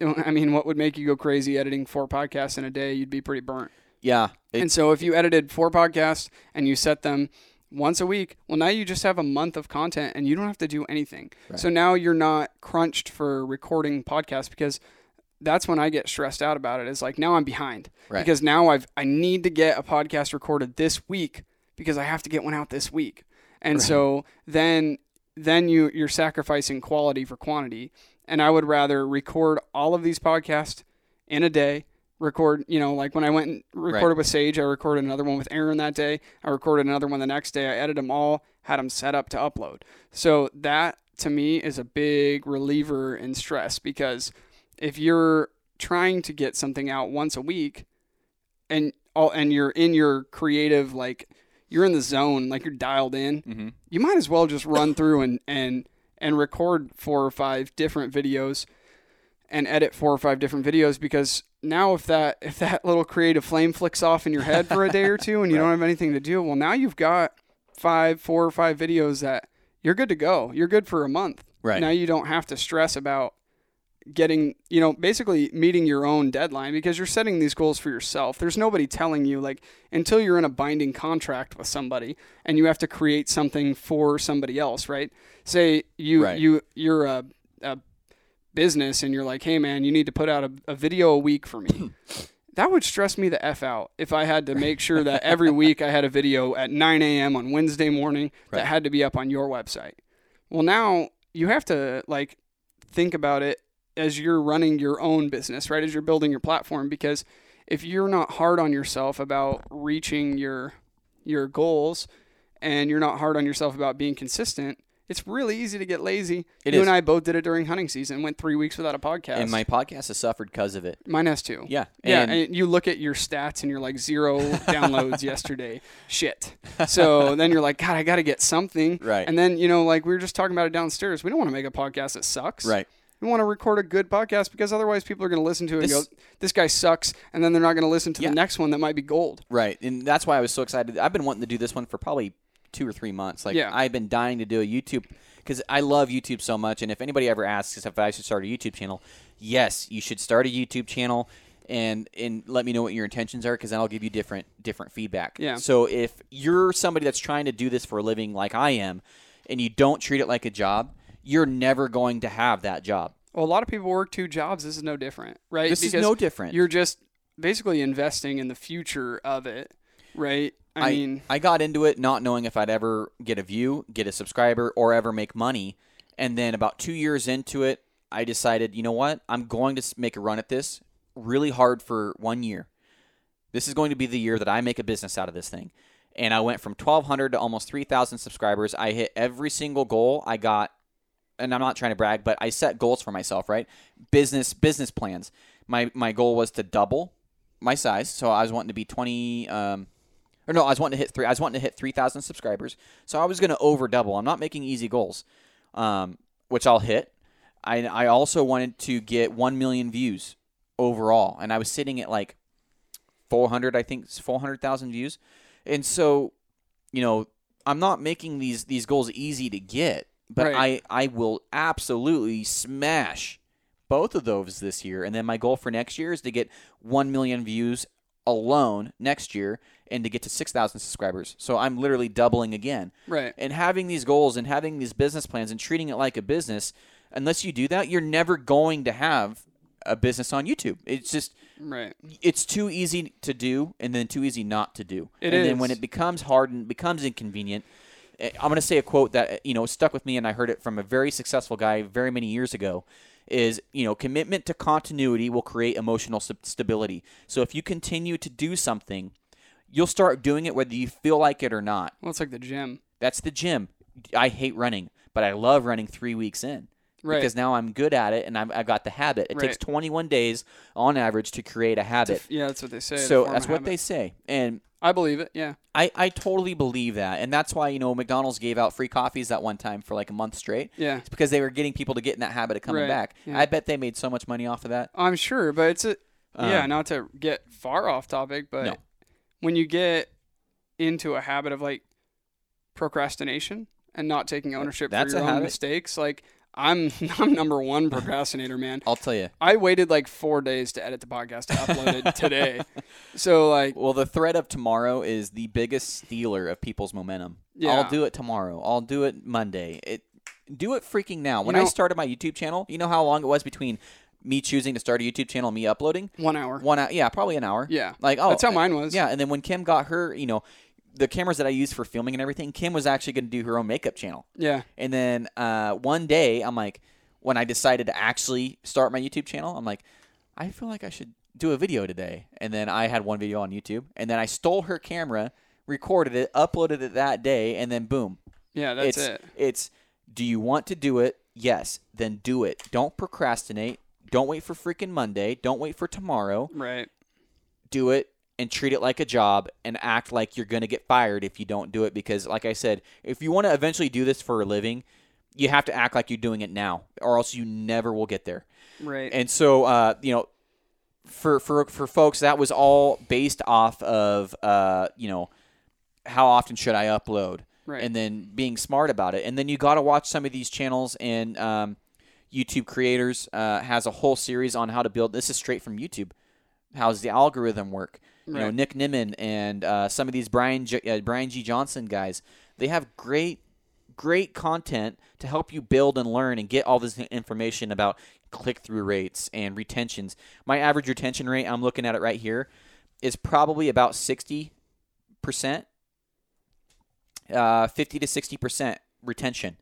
I mean, what would make you go crazy editing four podcasts in a day? You'd be pretty burnt. Yeah. It- And so if you edited four podcasts and you set them once a week, well, now you just have a month of content and you don't have to do anything. So now you're not crunched for recording podcasts because that's when I get stressed out about it. Is like now I'm behind Right. because now I've I need to get a podcast recorded this week because I have to get one out this week. And so then then you you're sacrificing quality for quantity. And I would rather record all of these podcasts in a day. Record, you know, like when I went and recorded with Sage, I recorded another one with Aaron that day. I recorded another one the next day. I edited them all, had them set up to upload. So that to me is a big reliever in stress because if you're trying to get something out once a week and all and you're in your creative like you're in the zone like you're dialed in Mhm. you might as well just run through and and and record four or five different videos and edit four or five different videos because now if that if that little creative flame flicks off in your head for a day or two and you don't have anything to do well now you've got five four or five videos that you're good to go. You're good for a month. Right. now you don't have to stress about getting you know basically meeting your own deadline because you're setting these goals for yourself. There's nobody telling you like until you're in a binding contract with somebody and you have to create something for somebody else right? Say you Right. you you're a, a business and you're like hey man you need to put out a, a video a week for me that would stress me the f out if i had to make sure that every week i had a video at 9 a.m on wednesday morning Right. that had to be up on your website well now you have to like think about it as you're running your own business, right? As you're building your platform because if you're not hard on yourself about reaching your your goals and you're not hard on yourself about being consistent, it's really easy to get lazy. It you is. and I both did it during hunting season, went 3 weeks without a podcast. And my podcast has suffered because of it. Mine has too. Yeah. Yeah, And- and you look at your stats and you're like zero downloads yesterday. Shit. So then you're like, God, I got to get something. Right. And then you know, like we were just talking about it downstairs. We don't want to make a podcast that sucks. Right. We want to record a good podcast because otherwise people are going to listen to it This- and go, "This guy sucks," and then they're not going to listen to Yeah. the next one that might be gold. Right, and that's why I was so excited. I've been wanting to do this one for probably two or three months. Like Yeah. I've been dying to do a YouTube because I love YouTube so much. And if anybody ever asks if I should start a YouTube channel, yes, you should start a YouTube channel and and let me know what your intentions are because then I'll give you different different feedback. Yeah. So if you're somebody that's trying to do this for a living like I am, and you don't treat it like a job, you're never going to have that job. Well, a lot of people work two jobs. This is no different, right? This is no different. You're just basically investing in the future of it, right? I, mean, I got into it not knowing if I'd ever get a view, get a subscriber, or ever make money. And then about two years into it, I decided, you know what? I'm going to make a run at this really hard for one year. This is going to be the year that I make a business out of this thing. And I went from 1,200 to almost 3,000 subscribers. I hit every single goal I got. And I'm not trying to brag, but I set goals for myself, right? Business business plans. My my goal was to double my size. So I was wanting to be 20 um, or no, I was wanting to hit three. I was wanting to hit three thousand subscribers. So I was going to over double. I'm not making easy goals, um, which I'll hit. I I also wanted to get one million views overall, and I was sitting at like four hundred. I think four hundred thousand views, and so you know I'm not making these these goals easy to get, but Right. I I will absolutely smash both of those this year, and then my goal for next year is to get one million views alone next year and to get to 6,000 subscribers. So I'm literally doubling again. Right. And having these goals and having these business plans and treating it like a business, unless you do that, you're never going to have a business on YouTube. It's just Right. it's too easy to do and then too easy not to do. It and then when it becomes hard and becomes inconvenient, eh, I'm going to say a quote that eh, you know stuck with me and I heard it from a very successful guy very many years ago is, you know, commitment to continuity will create emotional st- stability. So if you continue to do something, you'll start doing it whether you feel like it or not. Well, it's like the gym. That's the gym. I hate running, but I love running 3 weeks in. Right. Because now I'm good at it and i have got the habit. It takes 21 days on average to create a habit. yeah, that's what they say. So that's what habit. they say. And I believe it. Yeah. I, I totally believe that. And that's why, you know, McDonald's gave out free coffees that one time for like a month straight. Yeah. It's because they were getting people to get in that habit of coming Right, back. yeah. I bet they made so much money off of that. I'm sure, but it's a yeah. Um, Not to get far off topic, but No. When you get into a habit of like procrastination and not taking ownership That's for a your own habit. mistakes, like I'm I'm number one procrastinator, man. I'll tell you. I waited like four days to edit the podcast to upload it today. So like Well, the threat of tomorrow is the biggest stealer of people's momentum. Yeah. I'll do it tomorrow. I'll do it Monday. It do it freaking now. When I know- started my YouTube channel, you know how long it was between me choosing to start a YouTube channel me uploading? one hour. One hour, yeah, probably an hour. Yeah. like oh, That's how mine was. Yeah, and then when Kim got her, you know, the cameras that I use for filming and everything, Kim was actually going to do her own makeup channel. Yeah. And then uh, one day, I'm like, when I decided to actually start my YouTube channel, I'm like, I feel like I should do a video today. And then I had one video on YouTube, and then I stole her camera, recorded it, uploaded it that day, and then boom. Yeah, that's it's, it. It's, do you want to do it? Yes. Then do it. Don't procrastinate. Don't wait for freaking Monday. Don't wait for tomorrow. Right. Do it and treat it like a job and act like you're going to get fired if you don't do it. Because, like I said, if you want to eventually do this for a living, you have to act like you're doing it now, or else you never will get there. Right. And so, uh, you know, for for for folks, that was all based off of, uh, you know, how often should I upload, Right. and then being smart about it. And then you got to watch some of these channels and um, YouTube creators uh, has a whole series on how to build. This is straight from YouTube. How's the algorithm work? You know, Nick Nimmin and uh, some of these Brian J- uh, Brian G Johnson guys. They have great great content to help you build and learn and get all this information about click through rates and retentions. My average retention rate, I'm looking at it right here, is probably about 60%, uh, 50 to 60% retention.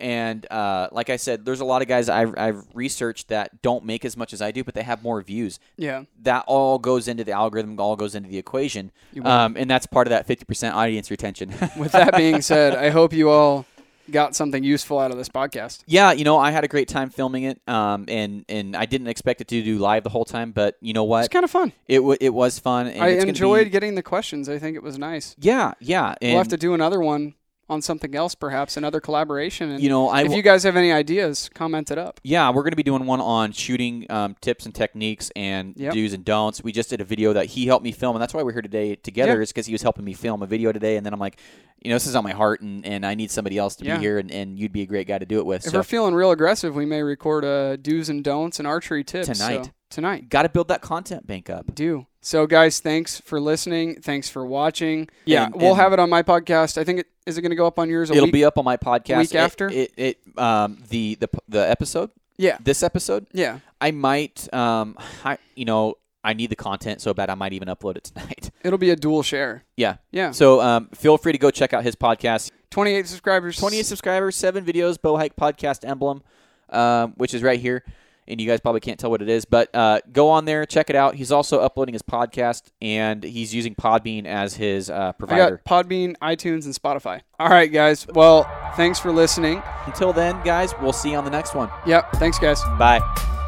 And uh, like I said, there's a lot of guys I've, I've researched that don't make as much as I do, but they have more views yeah. that all goes into the algorithm, all goes into the equation, um, and that's part of that 50% audience retention. With that being said, I hope you all got something useful out of this podcast. yeah, you know, I had a great time filming it, um, and and I didn't expect it to do live the whole time, but you know what? It's kind of fun. it w- it was fun. And I enjoyed Be, getting the questions. I think it was nice. yeah, yeah, we'll have to do another one on something else, perhaps another collaboration. And you know, I if you guys have any ideas, comment it up. Yeah, we're going to be doing one on shooting um, tips and techniques and Yep. do's and don'ts. We just did a video that he helped me film, and that's why we're here today together. Yeah. Is because he was helping me film a video today, and then I'm like, you know, this is on my heart, and, and I need somebody else to Yeah. be here, and, and you'd be a great guy to do it with. If so we're feeling real aggressive, we may record a do's and don'ts and archery tips Tonight. So, tonight, got to build that content bank up. do. So, guys, thanks for listening. Thanks for watching. Yeah, And- we'll and- have it on my podcast. I think it is it going to go up on yours. A It'll week? be up on my podcast week It- after? it. It, um the the the episode Yeah, this episode. yeah. I might um I you know I need the content so bad I might even upload it tonight. It'll be a dual share. yeah. Yeah, So um, feel free to go check out his podcast. 28 subscribers. 28 subscribers, seven videos, Bow Hike Podcast emblem, um, which is right here. And you guys probably can't tell what it is, but uh, go on there, check it out. He's also uploading his podcast, and he's using Podbean as his uh, I provider. got Podbean, iTunes, and Spotify. All right, guys. Well, thanks for listening. Until then, guys, we'll see you on the next one. Yep. Thanks, guys. Bye.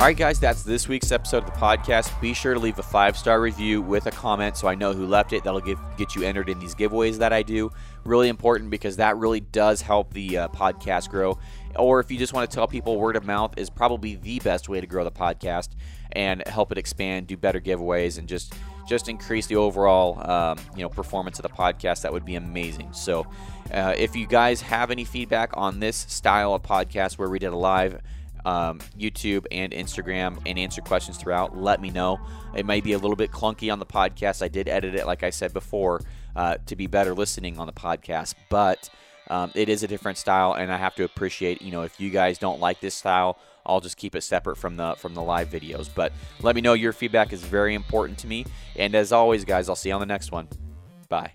All right, guys, that's this week's episode of the podcast. Be sure to leave a five star review with a comment so I know who left it. That'll get, get you entered in these giveaways that I do. Really important because that really does help the uh, podcast grow. Or if you just want to tell people, word of mouth is probably the best way to grow the podcast and help it expand, do better giveaways, and just just increase the overall um, you know performance of the podcast. That would be amazing. So, uh, if you guys have any feedback on this style of podcast where we did a live um, YouTube and Instagram and answer questions throughout. Let me know. It may be a little bit clunky on the podcast. I did edit it, like I said before, uh, to be better listening on the podcast, but um, it is a different style, and I have to appreciate. You know, if you guys don't like this style, I'll just keep it separate from the from the live videos. But let me know. Your feedback is very important to me. And as always, guys, I'll see you on the next one. Bye.